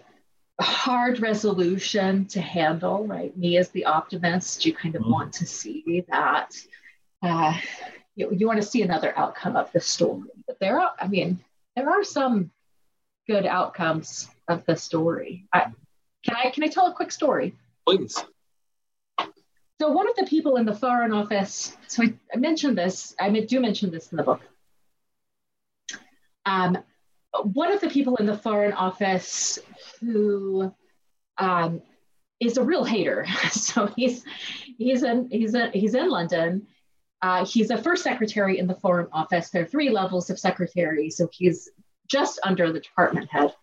hard resolution to handle, right? Me as the optimist, you kind of mm want to see that. Uh, you, you want to see another outcome of the story. But there are, I mean, there are some good outcomes of the story. I, can I can I tell a quick story? Please. So one of the people in the Foreign Office, so I, I mentioned this, I do mention this in the book. Um, one of the people in the Foreign Office who um, is a real hater. so he's he's in he's a, he's in London. Uh, he's a first secretary in the Foreign Office. There are three levels of secretary, so he's just under the department head.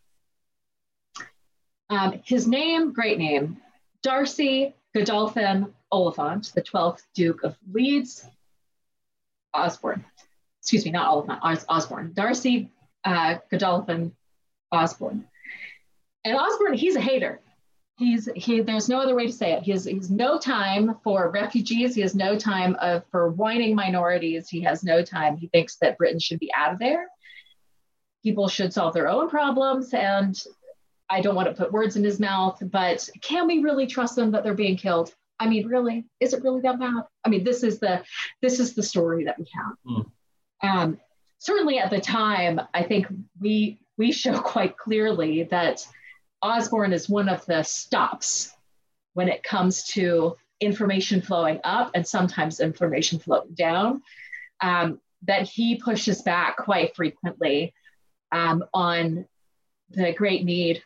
Um, his name, great name, D'Arcy Godolphin Oliphant, the 12th Duke of Leeds, Osborne. Excuse me, not Oliphant, Os- Osborne. D'Arcy uh, Godolphin Osborne. And Osborne, he's a hater. He's he. There's no other way to say it. He has, he has no time for refugees. He has no time of, for whining minorities. He has no time. He thinks that Britain should be out of there. People should solve their own problems. And I don't want to put words in his mouth, but can we really trust them that they're being killed? I mean, really, is it really that bad? I mean, this is the this is the story that we have. Mm. Um, certainly at the time, I think we we show quite clearly that Osborne is one of the stops when it comes to information flowing up and sometimes information flowing down. Um, that he pushes back quite frequently um, on the great need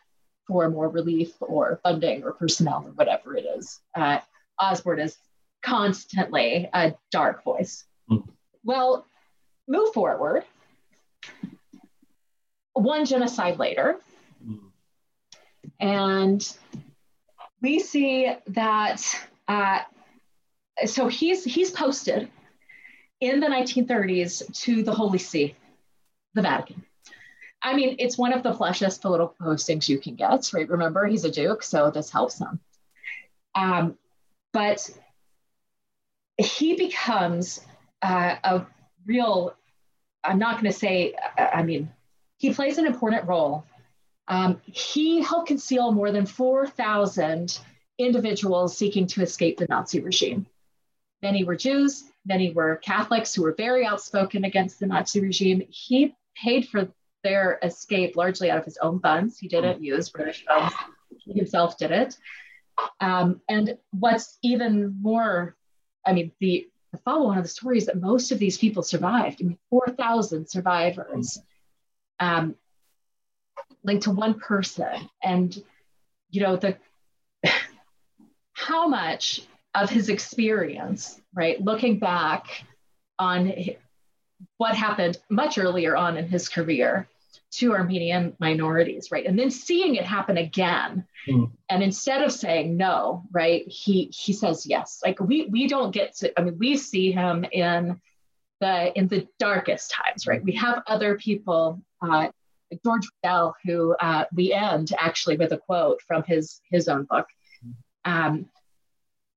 for more relief or funding or personnel or whatever it is. Uh, Osborne is constantly a dark voice. Mm. Well, move forward. One genocide later, and we see that. Uh, so he's he's posted in the 1930s to the Holy See, the Vatican. I mean, it's one of the fleshiest political postings you can get, right? Remember, he's a duke, so this helps him. Um, but he becomes uh, a real I'm not going to say, I mean, he plays an important role. Um, he helped conceal more than 4,000 individuals seeking to escape the Nazi regime. Many were Jews, many were Catholics who were very outspoken against the Nazi regime. He paid for their escape largely out of his own funds. He didn't use British funds, he himself did it. Um, and what's even more, I mean, the, the follow on of the story is that most of these people survived. I mean, 4,000 survivors um, linked to one person. And, you know, the how much of his experience, right, looking back on what happened much earlier on in his career to Armenian minorities, right? And then seeing it happen again. Mm. And instead of saying no, right, he he says yes. Like we we don't get to, I mean, we see him in the in the darkest times, right? We have other people, uh, George Riddell, who uh, we end actually with a quote from his his own book, um,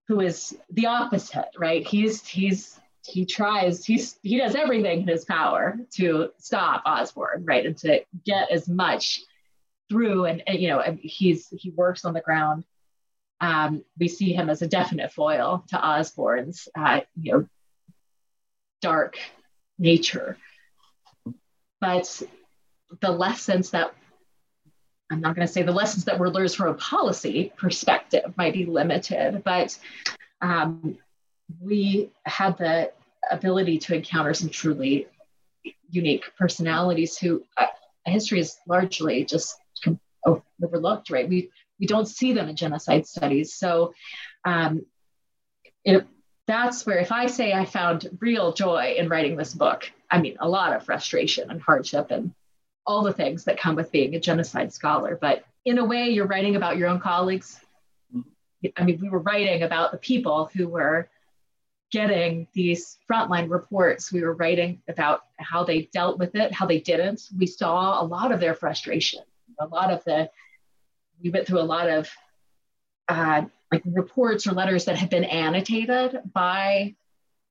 who is the opposite, right? He's he's he tries he's he does everything in his power to stop Osborne, right, and to get as much through. And, and you know, he's he works on the ground. Um, we see him as a definite foil to Osborne's, uh, you know, dark nature. But the lessons that I'm not going to say the lessons that were learned from a policy perspective might be limited, but um, we had the ability to encounter some truly unique personalities who uh, history is largely just overlooked, right? We we don't see them in genocide studies, so um, it, that's where if I say I found real joy in writing this book, I mean a lot of frustration and hardship and all the things that come with being a genocide scholar, but in a way, you're writing about your own colleagues. I mean, we were writing about the people who were getting these frontline reports. We were writing about how they dealt with it, how they didn't. We saw a lot of their frustration, a lot of the, we went through a lot of uh, like reports or letters that had been annotated by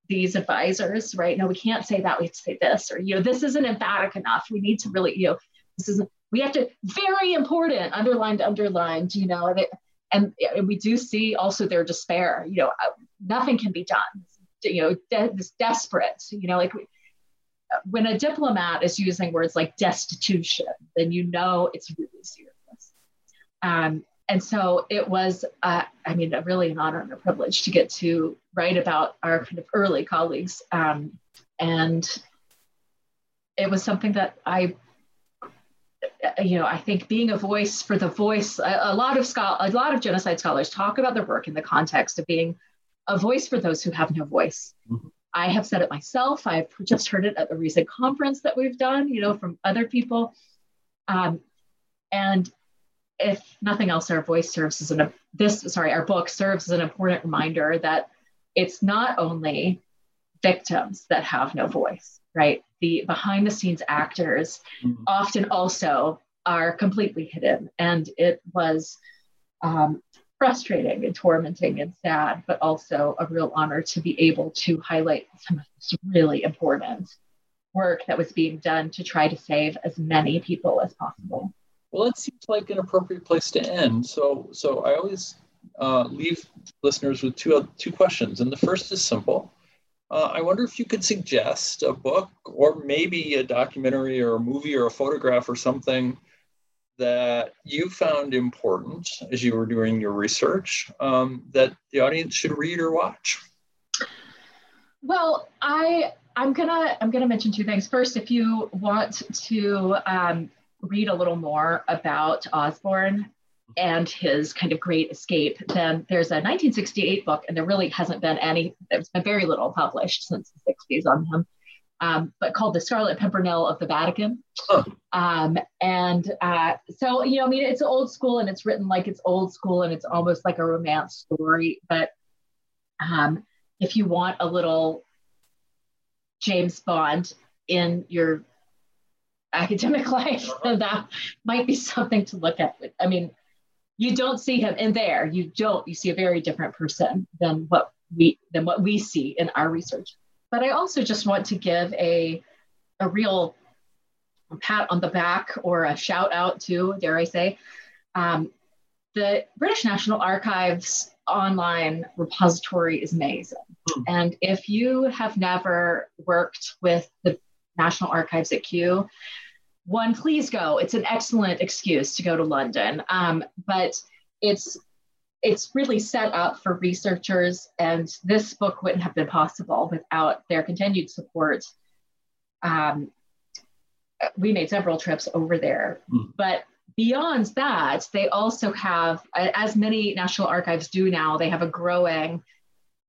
these advisors, right? No, we can't say that. We have to say this, or you know, this isn't emphatic enough. We need to really, you know, this is we have to very important, underlined, underlined, you know, and, and we do see also their despair. You know, uh, nothing can be done. You know, de- this desperate. You know, like when a diplomat is using words like destitution, then you know it's really serious. Um, and so it was, uh, I mean, really an honor and a privilege to get to write about our kind of early colleagues. Um, and it was something that I, you know, I think being a voice for the voice, a, a lot of schol- a lot of genocide scholars talk about their work in the context of being a voice for those who have no voice. Mm-hmm. I have said it myself. I've just heard it at the recent conference that we've done, you know, from other people. Um, and if nothing else, our voice serves as an this sorry, our book serves as an important reminder that it's not only victims that have no voice, right? The behind the scenes actors mm-hmm. often also are completely hidden, and it was um, frustrating and tormenting and sad, but also a real honor to be able to highlight some of this really important work that was being done to try to save as many people as possible. Well, it seems like an appropriate place to end. So, so I always uh, leave listeners with two two questions, and the first is simple. Uh, I wonder if you could suggest a book or maybe a documentary or a movie or a photograph or something that you found important as you were doing your research um, that the audience should read or watch. Well, I I'm gonna I'm gonna mention two things. First, if you want to um, read a little more about Osborne and his kind of great escape, then there's a 1968 book, and there really hasn't been any, there's been very little published since the 60s on him, um, but called The Scarlet Pimpernel of the Vatican. Huh. Um, and uh, so, you know, I mean, it's old school and it's written like it's old school and it's almost like a romance story. But um, if you want a little James Bond in your academic life, then that might be something to look at. I mean, you don't see him in there. You don't. You see a very different person than what we than what we see in our research. But I also just want to give a a real pat on the back or a shout out to, dare I say, um, the British National Archives online repository is amazing. Mm. And if you have never worked with the National Archives at Kew, one, please go. It's an excellent excuse to go to London. Um, but it's it's really set up for researchers, and this book wouldn't have been possible without their continued support. Um, we made several trips over there, mm. but beyond that, they also have, as many National Archives do now, they have a growing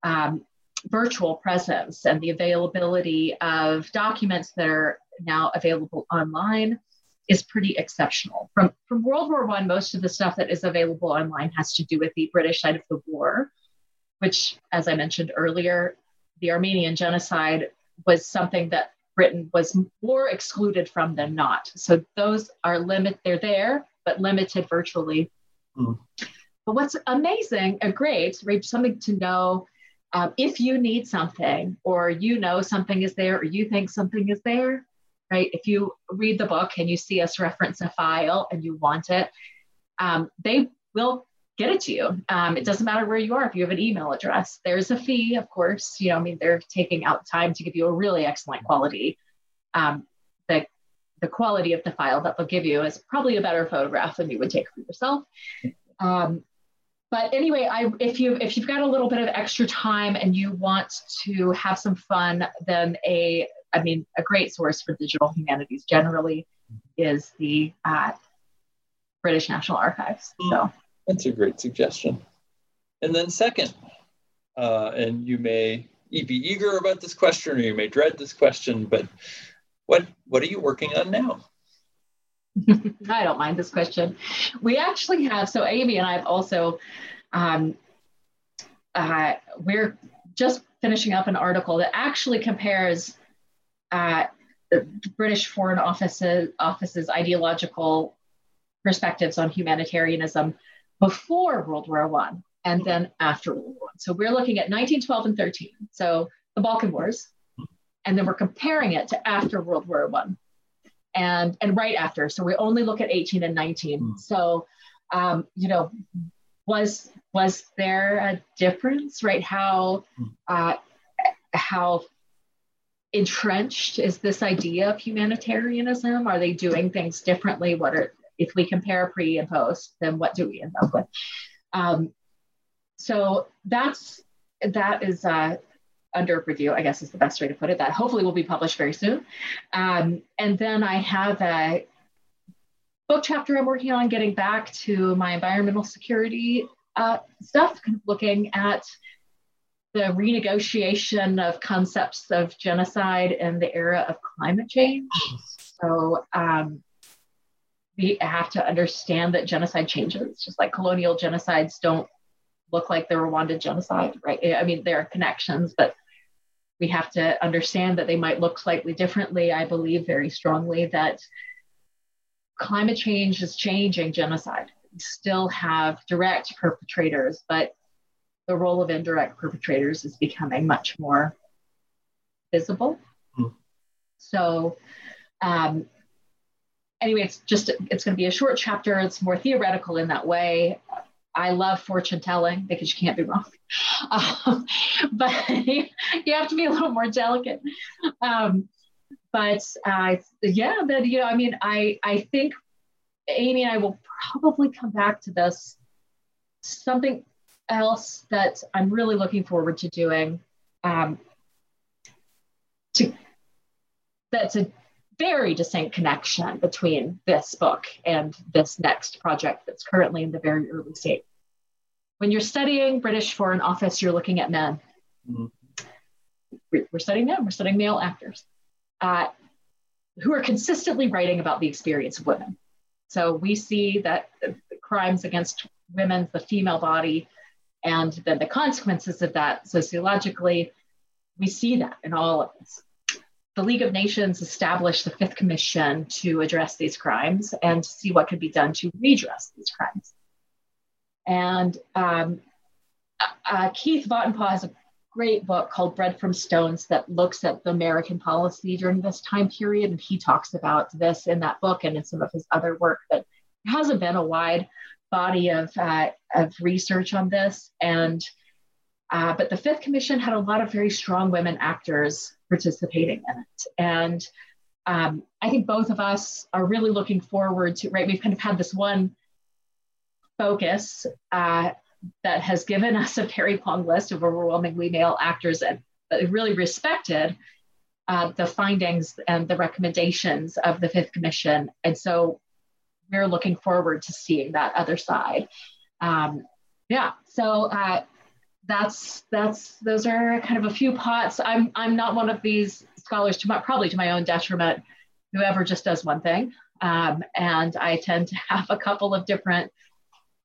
um, virtual presence and the availability of documents that are now available online is pretty exceptional. From, from World War One, most of the stuff that is available online has to do with the British side of the war, which, as I mentioned earlier, the Armenian genocide was something that Britain was more excluded from than not. So those are limit, they're there, but limited virtually. Mm. But what's amazing and great, right, something to know um, if you need something or you know something is there or you think something is there, right? If you read the book and you see us reference a file and you want it, um, they will get it to you. Um, it doesn't matter where you are. If you have an email address, there's a fee, of course. You know, I mean, they're taking out time to give you a really excellent quality. Um, the the quality of the file that they'll give you is probably a better photograph than you would take for yourself. Um, but anyway, I, if you if you've got a little bit of extra time and you want to have some fun, then a I mean a great source for digital humanities generally is the uh, British National Archives. Hmm. So that's a great suggestion. And then second, uh, and you may be eager about this question or you may dread this question, but what what are you working on now? I don't mind this question. We actually have, so Amy and I have also, um, uh, we're just finishing up an article that actually compares uh, the British Foreign Office's, Office's ideological perspectives on humanitarianism before World War One and then after World War One. So we're looking at 1912 and 13, so the Balkan Wars, and then we're comparing it to after World War One and and right after. So we only look at 18 and 19. Mm. So um, you know, was was there a difference, right? How hmm. uh, how entrenched is this idea of humanitarianism? Are they doing things differently? What are if we compare pre and post, then what do we end up with? Um, so that's that is uh, under review, I guess is the best way to put it. That hopefully will be published very soon. Um, and then I have a book chapter I'm working on getting back to my environmental security uh, stuff, looking at the renegotiation of concepts of genocide in the era of climate change. So um, we have to understand that genocide changes, just like colonial genocides don't look like the Rwandan genocide, right? I mean, there are connections, but we have to understand that they might look slightly differently. I believe very strongly that climate change is changing genocide. We still have direct perpetrators, but the role of indirect perpetrators is becoming much more visible. Mm. So, um, anyway, it's just it's going to be a short chapter. It's more theoretical in that way. I love fortune telling because you can't be wrong. Um, but you have to be a little more delicate. Um, but uh, yeah, but you know, I mean, I I think Amy and I will probably come back to this. Something else that I'm really looking forward to doing. Um, to that's a very distinct connection between this book and this next project that's currently in the very early stage. When you're studying British Foreign Office, you're looking at men. Mm-hmm. We're studying men, we're studying male actors uh, who are consistently writing about the experience of women. So we see that crimes against women, the female body, and then the consequences of that sociologically, we see that in all of this the League of Nations established the Fifth Commission to address these crimes and to see what could be done to redress these crimes. And um, uh, Keith Watenpaugh has a great book called Bread from Stones that looks at the American policy during this time period. And he talks about this in that book and in some of his other work. But hasn't been a wide body of, uh, of research on this. And uh, but the Fifth Commission had a lot of very strong women actors participating in it. And um, I think both of us are really looking forward to, right? We've kind of had this one focus, uh, that has given us a very long list of overwhelmingly male actors and really respected uh, the findings and the recommendations of the Fifth Commission. And so we're looking forward to seeing that other side. Um, yeah, so uh, that's that's those are kind of a few pots. I'm I'm not one of these scholars to my probably to my own detriment, whoever just does one thing. Um, and I tend to have a couple of different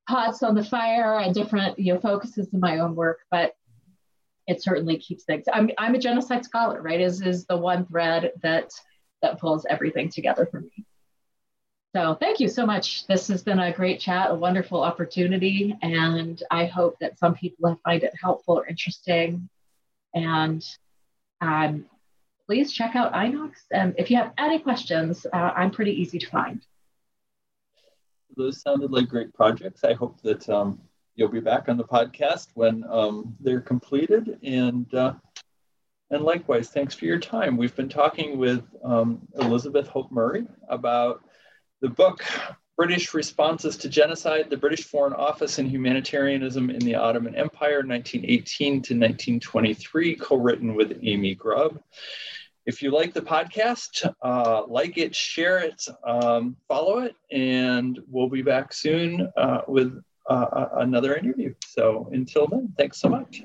pots on the fire and different you know focuses in my own work, but it certainly keeps things. I'm I'm a genocide scholar, right? Is is the one thread that that pulls everything together for me. So thank you so much. This has been a great chat, a wonderful opportunity, and I hope that some people find it helpful or interesting. And um, please check out Inox. And if you have any questions, uh, I'm pretty easy to find. Those sounded like great projects. I hope that um, you'll be back on the podcast when um, they're completed. And uh, and likewise, thanks for your time. We've been talking with um, Elizabeth Hope Murray about the book British Responses to Genocide, the British Foreign Office and Humanitarianism in the Ottoman Empire, 1918 to 1923, co written with Amy Grubb. If you like the podcast, uh, like it, share it, um, follow it, and we'll be back soon uh, with uh, another interview. So until then, thanks so much.